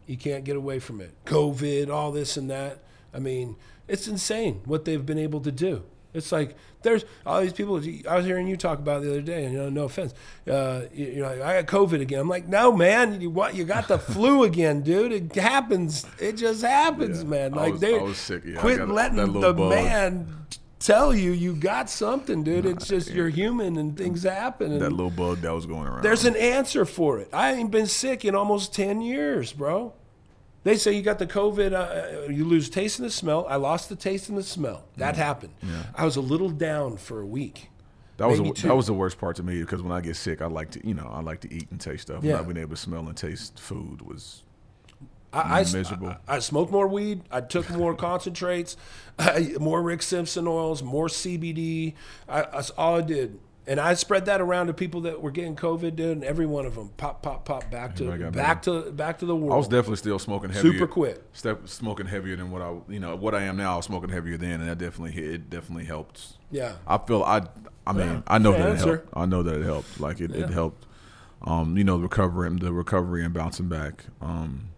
you can't get away from it. COVID, all this and that. I mean, it's insane what they've been able to do. It's like there's all these people. I was hearing you talk about the other day, and you know, no offense, uh, you, you know, I got COVID again. I'm like, no, man, you what? You got the flu again, dude. It happens. It just happens, Yeah. man. Like was- they sick, yeah. Quit got letting the bug. man tell you you got something, dude. it's just you're human and things happen. And That little bug that was going around. there's an answer for it. I ain't been sick in almost 10 years, bro. They say you got the COVID, uh, you lose taste and the smell. I lost the taste and the smell. That happened. I was a little down for a week. That was the, that was the worst part to me because when I get sick, I like to you know I like to eat and taste stuff. Yeah. Not being able to smell and taste food was I, I, Miserable. I, I smoked more weed. I took more concentrates, more Rick Simpson oils, more CBD. I, that's all I did. And I spread that around to people that were getting COVID, dude, and every one of them pop, pop, pop, back to back to back to the world. I was definitely still smoking heavier. Super quick. Step, smoking heavier than what I you know what I am now. I was smoking heavier then, and that definitely it definitely helped. Yeah. I feel I I mean Yeah. I know Yeah, that it helped. I know that it helped. Like it, it helped. Um, you know the recovery the recovery and bouncing back. Um,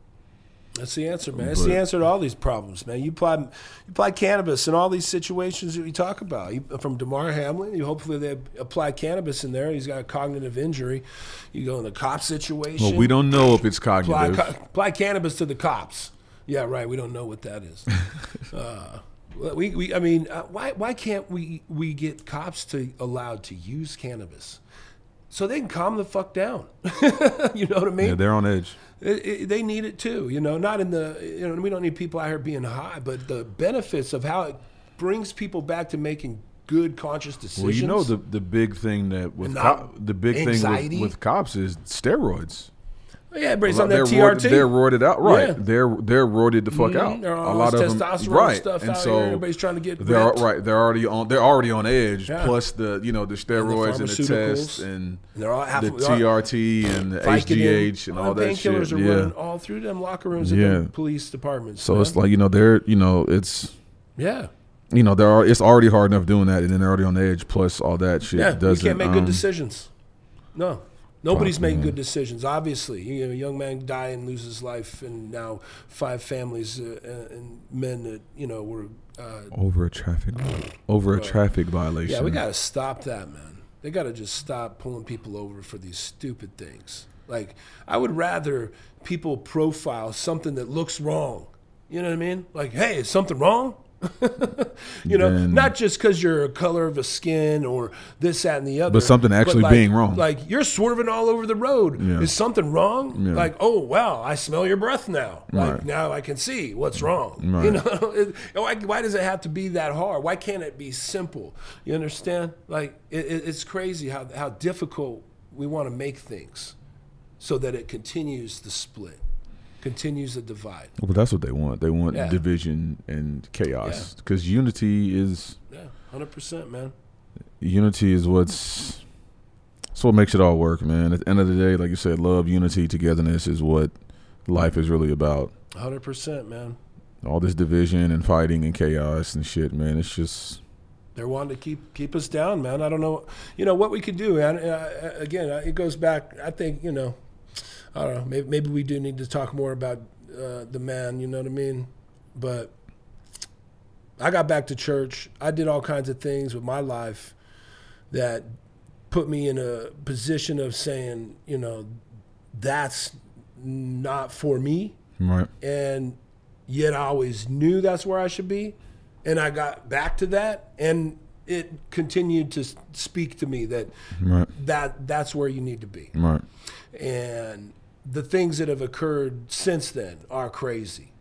That's the answer, man. That's the answer to all these problems, man. You apply, you apply cannabis in all these situations that we talk about. You, from Damar Hamlin, you hopefully they apply cannabis in there. He's got a cognitive injury. You go in the cop situation. well, we don't know if it's apply, cognitive. co- apply cannabis to the cops. Yeah, right. We don't know what that is. uh, we, we, I mean, uh, why, why can't we, we get cops to allowed to use cannabis so they can calm the fuck down? you know what I mean? yeah, they're on edge. It, it, they need it too, you know. Not in the, you know, we don't need people out here being high, but the benefits of how it brings people back to making good, conscious decisions. Well, you know the the big thing that with co- the big anxiety. thing with, with cops is steroids. Yeah, everybody's on they're that roid- TRT. they're roided out, right? Yeah. They're they're roided the fuck Mhm, out. they're on a lot of them, testosterone right? stuff and out so here. Everybody's trying to get they're ripped. right. They're already on. They're already on edge. Yeah. Plus the you know the steroids and the, pharmaceuticals. tests and And they're all half- the TRT and the HGH and all all that shit. painkillers are Yeah. running all through them locker rooms Yeah. and the police departments. So man. it's like you know they're you know it's yeah, you know there are it's already hard enough doing that and then they're already on the edge. Plus all that shit yeah. You doesn't. can't make good um, decisions. No. Nobody's Fuck, making man. good decisions. Obviously, you know, a young man die and lose his life, and now five families uh, uh, and men that you know were uh, over a traffic over a traffic violation. Yeah, we got to stop that, man. They got to just stop pulling people over for these stupid things. Like, I would rather people profile something that looks wrong. You know what I mean? Like, hey, is something wrong? you know, Then- not just because you're a color of a skin or this, that, and the other, But something actually like- being wrong. Like you're swerving all over the road. Yeah. Is something wrong? Yeah. Like, oh wow, I smell your breath now. Like Right. now I can see what's wrong. Right. You know, It- why, why does it have to be that hard? Why can't it be simple? You understand? Like it, it, it's crazy how how difficult we want to make things, so that it continues the split, continues the divide. Well, that's what they want. They want Yeah. division and chaos because unity is Yeah, hundred percent, man. unity is what's it's what makes it all work, man. At the end of the day, like you said, love, unity, togetherness is what life is really about. Hundred percent, man. All this division and fighting and chaos and shit, man. It's just They're wanting to keep keep us down, man. I don't know, you know, what we could do. And uh, again, uh, it goes back. I think you know, I don't know. Maybe, maybe we do need to talk more about uh, the man. You know what I mean? But I got back to church. I did all kinds of things with my life that put me in a position of saying, you know, that's not for me right. and yet I always knew that's where I should be. And I got back to that, and it continued to speak to me that Right. that that's where you need to be. Right. And the things that have occurred since then are crazy,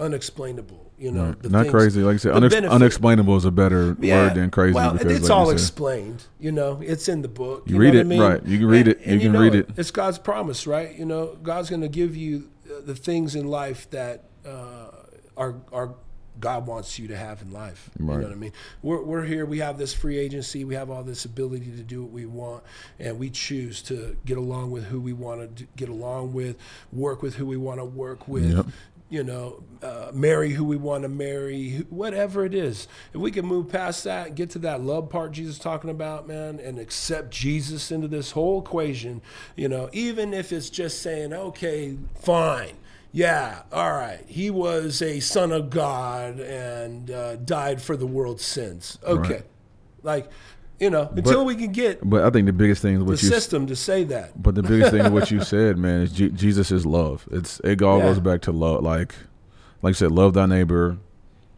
unexplainable. You know, Right. the Not things- crazy. Like I said, unex- unexplainable is a better Yeah. word than crazy. Well, because, it's like all you explained. You know, it's in the book. You know read what I it, mean? right. You can read it. You can know read it. It's God's promise, right? You know, God's going to give you uh, the things in life that uh, are are God wants you to have in life. You know what I mean? We're we're here. We have this free agency. We have all this ability to do what we want, and we choose to get along with who we want to get along with, work with who we want to work with Yep. you know, uh, marry who we want to marry, whatever it is. If we can move past that get to that love part Jesus talking about, man, and accept Jesus into this whole equation, you know, even if it's just saying, okay, fine. Yeah, all right. He was a son of God and uh, died for the world's sins. Okay. Right. Like, you know, until we can get But I think the biggest thing is the you system to say that. But the biggest thing of what you said, man, is Je- Jesus is love. It's it all Yeah. goes back to love. Like, like you said, love thy neighbor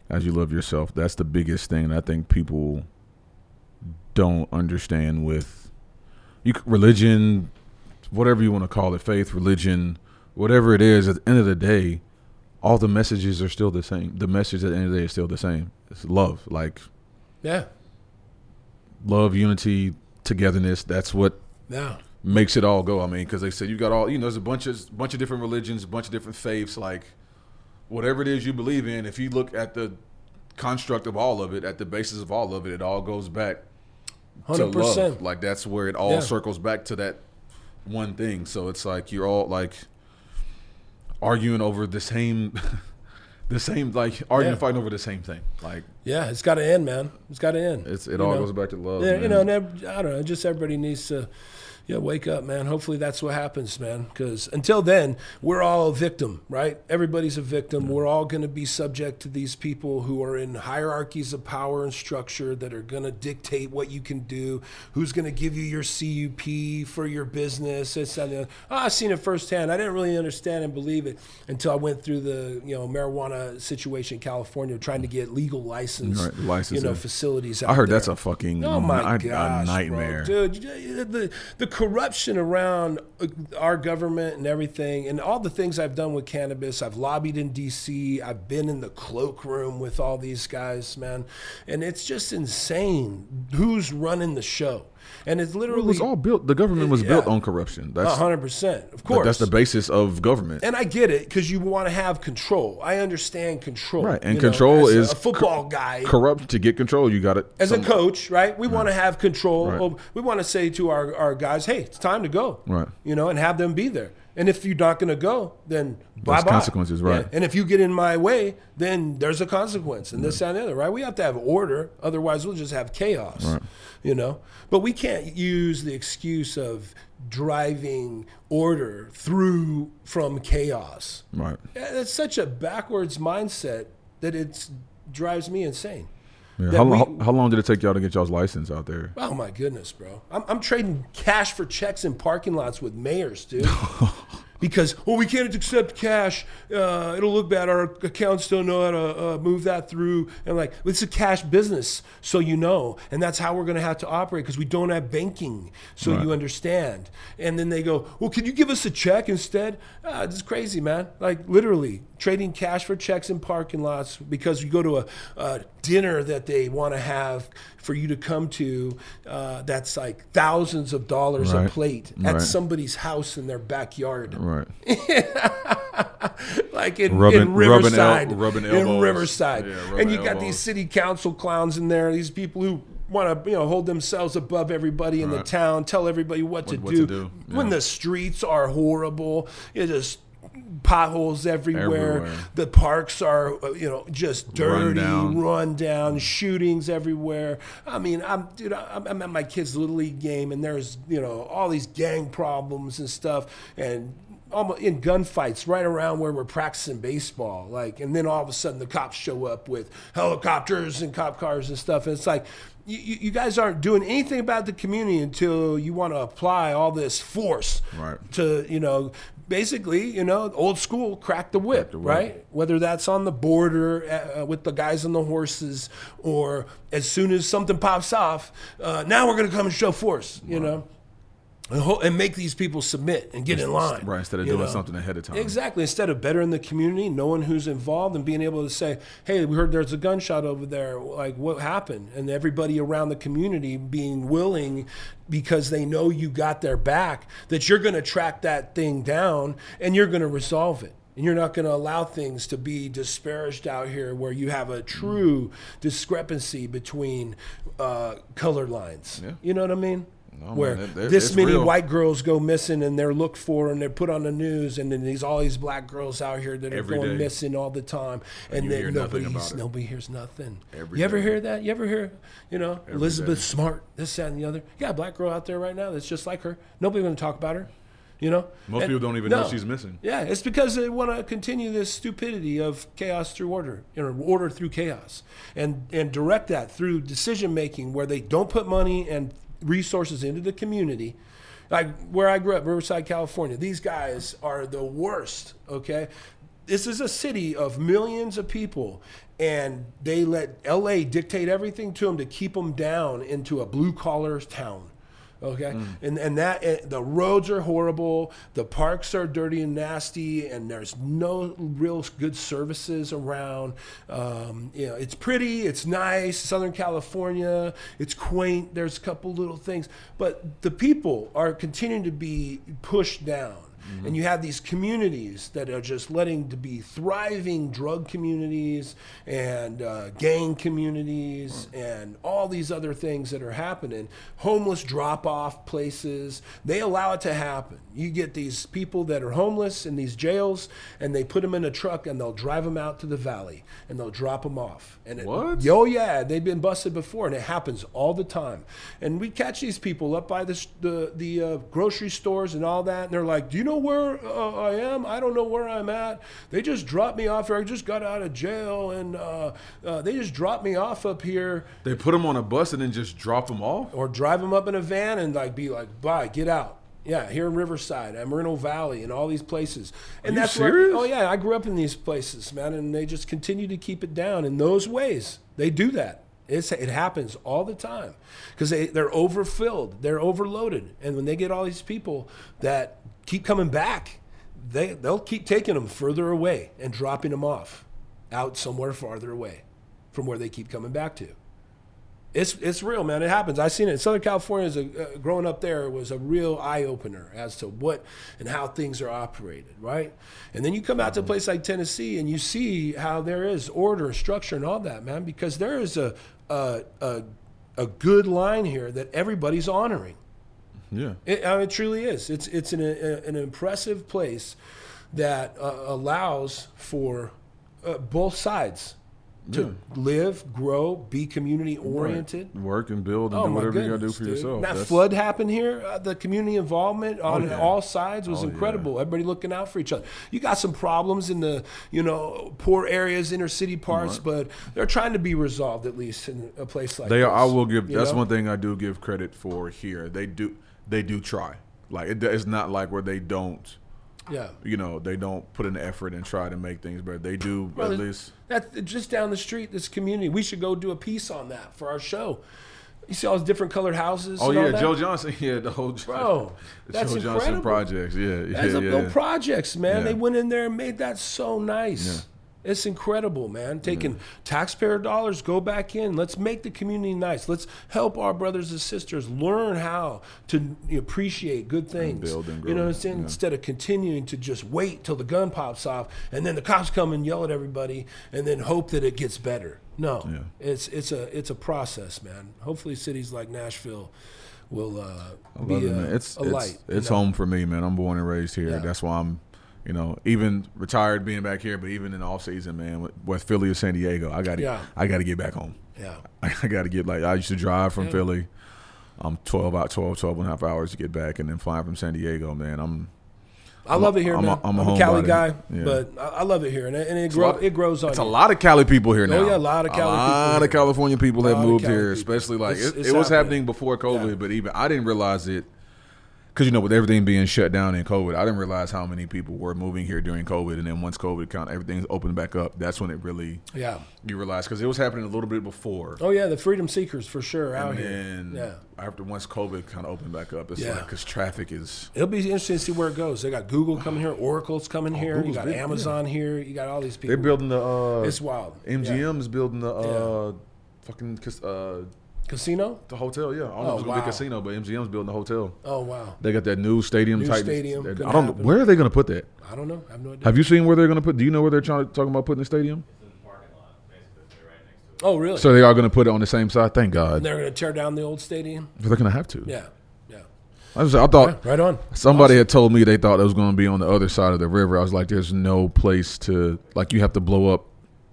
as you love yourself. That's the biggest thing. I think people don't understand with you religion, whatever you want to call it, faith, religion, whatever it is. At the end of the day, all the messages are still the same. The message at the end of the day is still the same. It's love, like Yeah. love, unity, togetherness. That's what Yeah. makes it all go. I mean, because they said you got all you know. There's a bunch of bunch of different religions, a bunch of different faiths. Like whatever it is you believe in, if you look at the construct of all of it, at the basis of all of it, it all goes back to 100%. love. Like that's where it all Yeah. circles back to that one thing. So it's like you're all like arguing over the same, the same like arguing Yeah. fighting over the same thing. Like Yeah, it's got to end, man. It's got to end. it's it You all know? goes back to love. Yeah, you know, and I don't know. Just everybody needs to, yeah, wake up, man. Hopefully that's what happens, man. Because until then, we're all a victim, right? Everybody's a victim. We're all going to be subject to these people who are in hierarchies of power and structure that are going to dictate what you can do. Who's going to give you your CUP for your business? This and the other. Oh, I've seen it firsthand. I didn't really understand and believe it until I went through the you know marijuana situation in California, trying to get legal license, Right, license, you know, yeah. facilities. I heard there. that's a fucking Oh my gosh, nightmare. bro. dude! The the corruption around uh, our government and everything, and all the things I've done with cannabis. I've lobbied in D.C. I've been in the cloakroom with all these guys, man, and it's just insane who's running the show. And it's literally It was all built. The government was built on corruption. That's hundred percent, of course. that's the basis of government. and I get it because you want to have control. I understand control, Right, and you know, control as is a football guy. Corrupt to get control, you got it. as a coach, right? We want to have control. Right. Of, we want to say to our, our guys, "Hey, it's time to go." Right. You know, and have them be there. And if you're not going to go, then bye bye. consequences, right. And if you get in my way, then there's a consequence, and this and the other, right? We have to have order, otherwise we'll just have chaos. Right. You know, but we can't use the excuse of driving order through from chaos. right. It's such a backwards mindset that it drives me insane. Yeah. that How, we- long, how long did it take y'all to get y'all's license out there? Oh my goodness, bro! I'm, I'm trading cash for checks in parking lots with mayors, dude. because well we can't accept cash. Uh, it'll look bad. Our accounts don't know how to uh, move that through. And like it's a cash business so you know. And that's how we're going to have to operate because we don't have banking so Right. you understand. And then they go well can you give us a check instead? Ah, it's crazy man. Like literally trading cash for checks in parking lots because you go to a, a dinner that they want to have for you to come to uh, that's like thousands of dollars a plate at Right. somebody's house in their backyard Right. like in, Rubbing- in rubbing el- Riverside, rubbing in. Riverside, Yeah, and rubbing you got these city council clowns in there. These people who want to, you know, hold themselves above everybody in the town, tell everybody what, to, what do. to do, When yeah. the streets are horrible, it just potholes everywhere. Everywhere. The parks are, uh, you know, just dirty, down. run down, shootings everywhere. I mean, I'm, dude, I'm, I'm at my kid's little league game, and there's, you know, all these gang problems and stuff, and almost in gunfights right around where we're practicing baseball. Like, and then all of a sudden the cops show up with helicopters and cop cars and stuff, and it's like. You, you guys aren't doing anything about the community until you want to apply all this force Right. to you know basically you know old school crack the whip, the whip. right whether that's on the border uh, with the guys on the horses or as soon as something pops off uh, now we're going to come and show force you know and, ho- and make these people submit and get in line Right. Instead of doing know? something ahead of time. Exactly. Instead of bettering the community, knowing who's involved, and being able to say, "Hey, we heard there's a gunshot over there. Like, what happened?" And everybody around the community being willing, because they know you got their back, that you're going to track that thing down and you're going to resolve it. And you're not going to allow things to be disparaged out here where you have a true discrepancy between uh, color lines. Yeah. You know what I mean? No, man, where it- this many real. white girls go missing and they're looked for and they're put on the news and then these all these black girls out here that are Every going day. missing all the time and, you then nothing nobody hears nothing. Every you ever day. hear that? You ever hear you know Elizabeth day. Smart this that and the other? Yeah, a black girl out there right now that's just like her. Nobody going to talk about her. You know, Most And- people don't even know she's missing. Yeah, it's because they want to continue this stupidity of chaos through order, you know, order through chaos, and and direct that through decision making where they don't put money and resources into the community. Like where I grew up, Riverside, California, these guys are the worst. Okay, this is a city of millions of people, and they let LA dictate everything to them to keep them down into a blue collar town. Okay, and and that eh, the roads are horrible, the parks are dirty and nasty, and there's no real good services around. Um, you know, it's pretty, it's nice, Southern California, it's quaint. There's a couple little things, but the people are continuing to be pushed down. And you have these communities that are just letting to be thriving drug communities and uh, gang communities and all these other things that are happening. Homeless drop off places, they allow it to happen. You get these people that are homeless in these jails and they put them in a truck and they'll drive them out to the valley and they'll drop them off. And it- What? Oh yeah, they've been busted before, and it happens all the time. And we catch these people up by the the, the uh, grocery stores and all that, and they're like, "Do you know where uh, I am? I don't know where I'm at. They just dropped me off here. I just got out of jail, and uh, uh, they just dropped me off up here, They put them on a bus and then just drop them off. or drive them up in a van and like be like, "Bye, get out." Yeah, here in Riverside, at Moreno Valley, and all these places. And you that's where- serious? oh yeah, I grew up in these places, man, and they just continue to keep it down in those ways. They do that. It's, it happens all the time because they, they're overfilled, they're overloaded, and when they get all these people that keep coming back, they they'll keep taking them further away and dropping them off out somewhere farther away from where they keep coming back to. It's it's real, man. It happens. I've seen it. Southern California is a uh, growing up there was a real eye opener as to what and how things are operated, right? And then you come out to a place like Tennessee and you see how there is order, and structure, and all that, man. Because there is a a a, a good line here that everybody's honoring. Yeah. It, I mean, it truly is. It's it's an, a, an impressive place that uh, allows for uh, both sides to live, grow, be community oriented. Work and build and Oh do whatever you gotta do for dude. yourself. That That's- flood happened here. Uh, the community involvement on yeah. all sides was Oh, incredible. Everybody looking out for each other. You got some problems in the you know poor areas, inner city parts, but they're trying to be resolved at least in a place like They this. I will give. That's know? one thing I do give credit for here. They do. They do try. Like it, it's not like where they don't. Yeah. you know, they don't put in the effort and try to make things better. They do Well, at least. That's just down the street. This community. We should go do a piece on that for our show. You see all those different colored houses. Oh yeah? Joe Johnson. Yeah, the whole Bro, the that's Joe Johnson incredible. projects. Yeah, yeah, That's a yeah. projects, man. Yeah. They went in there and made that so nice. It's incredible, man. Taking taxpayer dollars, go back in. Let's make the community nice. Let's help our brothers and sisters learn how to appreciate good things. build and You know what I'm saying? Yeah. Instead of continuing to just wait till the gun pops off and then the cops come and yell at everybody and then hope that it gets better. No, Yeah. it's it's a it's a process, man. Hopefully, cities like Nashville will uh, be love a. It's a it's, light. you know? home for me, man. I'm born and raised here. Yeah. That's why I'm, you know, even retired being back here, but even in the off season, man, with West Philly or San Diego, I got to Yeah. I got to get back home. Yeah. I got to get like I used to drive from Yeah. Philly. I'm 12 out 12 12 and a half hours to get back and then flying from San Diego, man. I'm I love it here, I'm a- man. I'm I'm a a, Cali homebody. guy, Yeah. but I, I love it here, and it, and it, grow, lot- it grows on It's you. a lot of Cali people here oh, now. Oh, yeah, a lot of Cali A lot of California people have moved here, people. especially like It's- it, it's it was happening. happening before COVID, but even I didn't realize it because you know with everything being shut down in COVID, I didn't realize how many people were moving here during COVID, and then once COVID kind of everything's opened back up, that's when it really Yeah. you realize because it was happening a little bit before. Oh yeah, the freedom seekers for sure out and here. then Yeah. after once COVID kind of opened back up, it's Yeah. like because traffic is It'll be interesting to see where it goes. They got Google coming here, Oracle's coming here, you Oh, got big, Amazon here, you got all these people. they're building the uh, It's wild. MGM is building the uh, Yeah. fucking cas- uh, Casino? the hotel. Yeah, I don't know Oh, if it's oh, gonna be wow. a casino, but MGM's building the hotel. Oh wow. They got that new stadium New type. stadium, I don't know happen. where are they going to put that. I don't know. I have no idea. Have you seen where they're going to put? Do you know where they're trying, to talking about putting the stadium? It's in the parking lot, basically. Right next to it. oh really? So they are going to put it on the same side. Thank God. and they're going to tear down the old stadium? They're going to have to. Yeah. Yeah. I, was, I thought Right on. somebody had told me they thought it was going to be on the other side of the river. I was like, "There's no place to like. You have to blow up."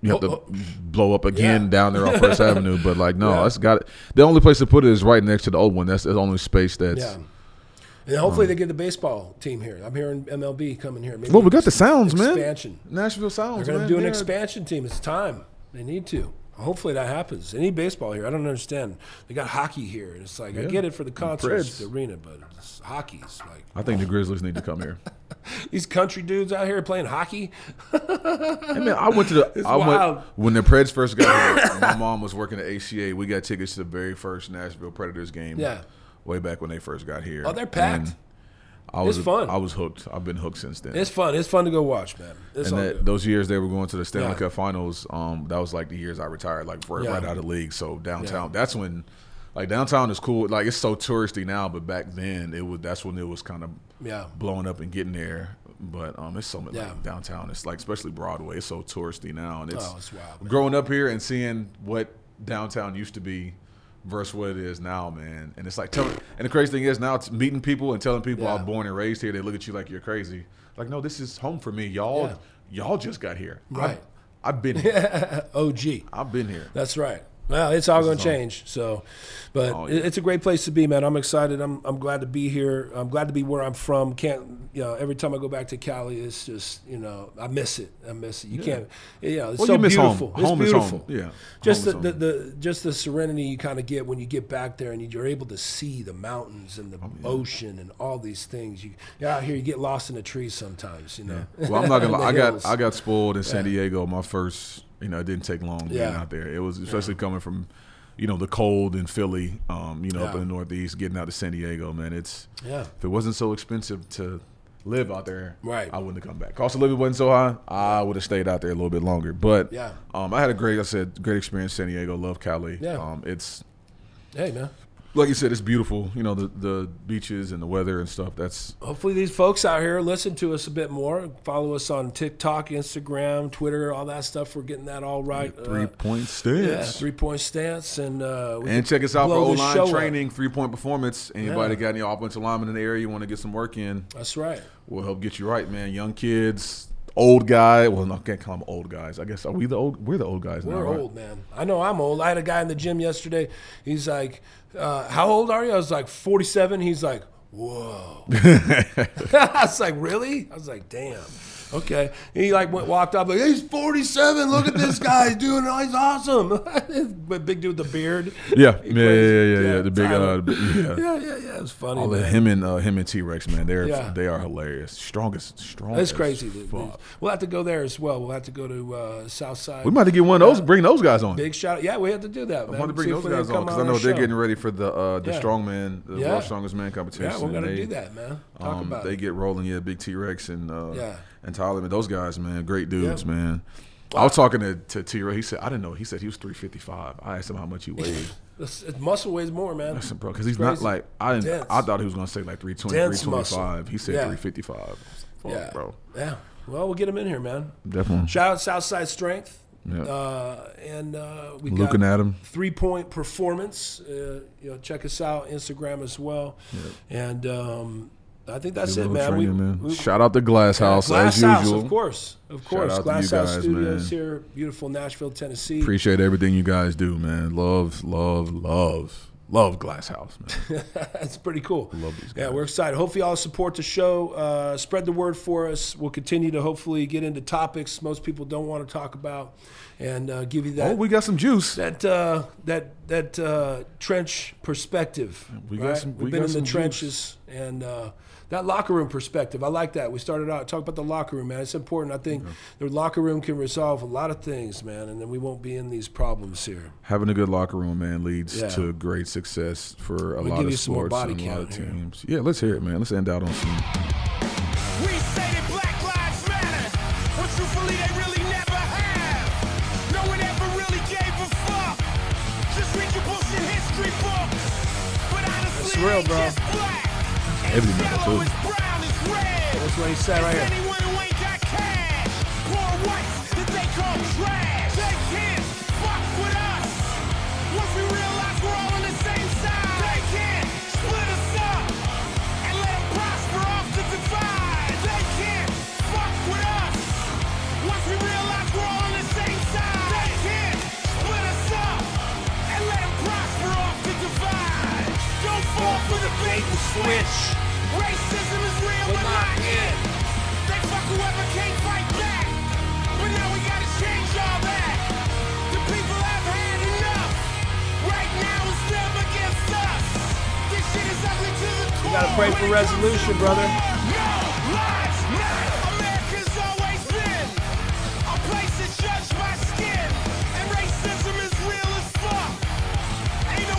You have Oh, to oh. blow up again Yeah. down there on First Avenue, but like no, Yeah. that's got it. The only place to put it is right next to the old one. That's the only space that's. Yeah. And hopefully they um, get the baseball team here. I'm hearing MLB coming here. Maybe Well, we got the sounds, man. expansion. Nashville Sounds. They're going to do an expansion team. It's time. They need to. Hopefully that happens. Any baseball here. I don't understand. They got hockey here. And it's like, I get it for the concerts, the arena, but it's hockey's like I think the Grizzlies need to come here. these country dudes out here playing hockey. Hey man, I went to the. It's I wild. went when the Preds first got here. my mom was working at ACA. We got tickets to the very first Nashville Predators game. Yeah. way back when they first got here. Oh, they're packed. And I was It's fun. I was hooked. I've been hooked since then. It's fun. It's fun to go watch, man. It's and that, those years they were going to the Stanley Yeah. Cup Finals. Um, that was like the years I retired, like right, Yeah. right out of the league. So downtown, Yeah. that's when, like downtown is cool. Like it's so touristy now, but back then it was. That's when it was kind of Yeah. blowing up and getting there. But um, it's so much like downtown. It's like especially Broadway. It's so touristy now, and it's, Oh, it's wild, man. growing up here and seeing what downtown used to be versus what it is now, man. And it's like telling. And the crazy thing is now it's meeting people and telling people I was born and raised here. They look at you like you're crazy. Like no, this is home for me. Y'all, Yeah. y'all just got here. Right. I've, I've been here. OG. I've been here. That's right. Well, it's all going to change. So, but Oh, yeah. it's a great place to be, man. I'm excited. I'm I'm glad to be here. I'm glad to be where I'm from. Can't you know? Every time I go back to Cali, it's just you know I miss it. I miss it. You can't. You know, it's Well, so miss home. beautiful. It's Home is beautiful. home. Yeah. Just the, the, the just the serenity you kind of get when you get back there and you're able to see the mountains and the Oh, ocean and all these things. You you're out here, you get lost in the trees sometimes. You know. Well, I'm not gonna lie. I got. I got spoiled in San Yeah. Diego. My first, you know, it didn't take long being Yeah. out there. It was especially coming from, you know, the cold in Philly. Um, you know, up in the Northeast, getting out to San Diego, man. It's Yeah. if it wasn't so expensive to live out there, Right. I wouldn't have come back. Cost of living wasn't so high. I would have stayed out there a little bit longer. But Yeah. um, I had a great, I said, great experience. in San Diego, love Cali. Yeah. Um, it's Hey, man. Like you said, it's beautiful. You know, the the beaches and the weather and stuff. That's Hopefully, these folks out here listen to us a bit more. Follow us on TikTok, Instagram, Twitter, all that stuff. We're getting that all right. three Uh, point stance. yeah, three point stance, and uh, And check us out for O line show up. training, three point performance. Anybody Yeah. got any offensive linemen in the area you want to get some work in? That's right. We'll help get you right, man. Young kids, old guy. Well, no, I can't call them old guys. I guess are we the old? We're the old guys now, We're right? old, man. I know I'm old. I had a guy in the gym yesterday. He's like, uh, "How old are you?" I was like, "47." He's like, "Whoa." I was like, "Really?" I was like, "Damn." Okay. And he like went, walked up like he's 47. Look at this guy. He's doing it. He's awesome. but big dude with the beard. Yeah, yeah, yeah, yeah, yeah, Yeah, The big, uh, yeah. Yeah, yeah, yeah. It's funny. All man. him and uh, him and T Rex, man, they're Yeah. they are hilarious. Strongest, strongest. That's crazy. Fuck. We'll have to go there as well. We'll have to go to uh, Southside. We might have to get one of those. Bring those guys on. Big shout out. Yeah, we have to do that, I want to bring those guys on because I know they're show. getting ready for the uh, the Yeah. strongman, the Yeah. world's strongest man competition. Yeah, we're gonna they, do that, man. Talk Um, about they it. get rolling, yeah. Big T Rex and uh, Yeah. and Tyler, man, those guys, man, great dudes, Yeah. man. I was talking to, to T Rex. He said, I didn't know. He said he was three fifty five. I asked him how much he weighed. It's- it's muscle weighs more, man. Listen, bro, because he's It's not like I didn't. Dense. I thought he was gonna say like 320, Dense 325. He said Yeah. three fifty five. yeah, bro, Yeah. Well, we'll get him in here, man. definitely. Shout out Southside Strength. Yeah. Uh, and uh, we Luke got and. Three Point Performance. Uh, you know, check us out Instagram as well. Yep. And um, I think that's Good it, man. We, man. we- Shout out to Glass House Glass as House, usual. of course, of course. Glass House guys, Studios man. here, beautiful Nashville, Tennessee. Appreciate everything you guys do, man. Love, love, love, love Glass House, man. That's pretty cool. Love these guys. Yeah, we're excited. Hopefully, y'all support the show. Uh, spread the word for us. We'll continue to hopefully get into topics most people don't want to talk about, and uh, give you that oh, we got some juice. that uh, that that uh, trench perspective. We got right? some- We've we been got in the some trenches and. That locker room perspective, I like that. We started out talk about the locker room, man. It's important. I think the locker room can resolve a lot of things, man, and then we won't be in these problems here. Having a good locker room, man, leads Yeah. to great success for a We'll lot give of you some more sports body and a lot count of here. teams. Yeah, let's hear it, man. Let's end out on some. We say that Black Lives Matter, but truthfully they really never have. No one ever really gave a fuck. Just read your bullshit history books. But honestly, It's real, it ain't bro. Just black. Heavy It's metal, yellow, too. it's brown, it's red. That's what he said right here. anyone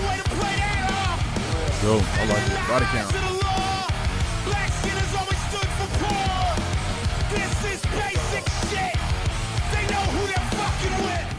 way to play that off. Go. I like it. Body count. Black skin has always stood for poor. This is basic shit. They know who they're fucking with.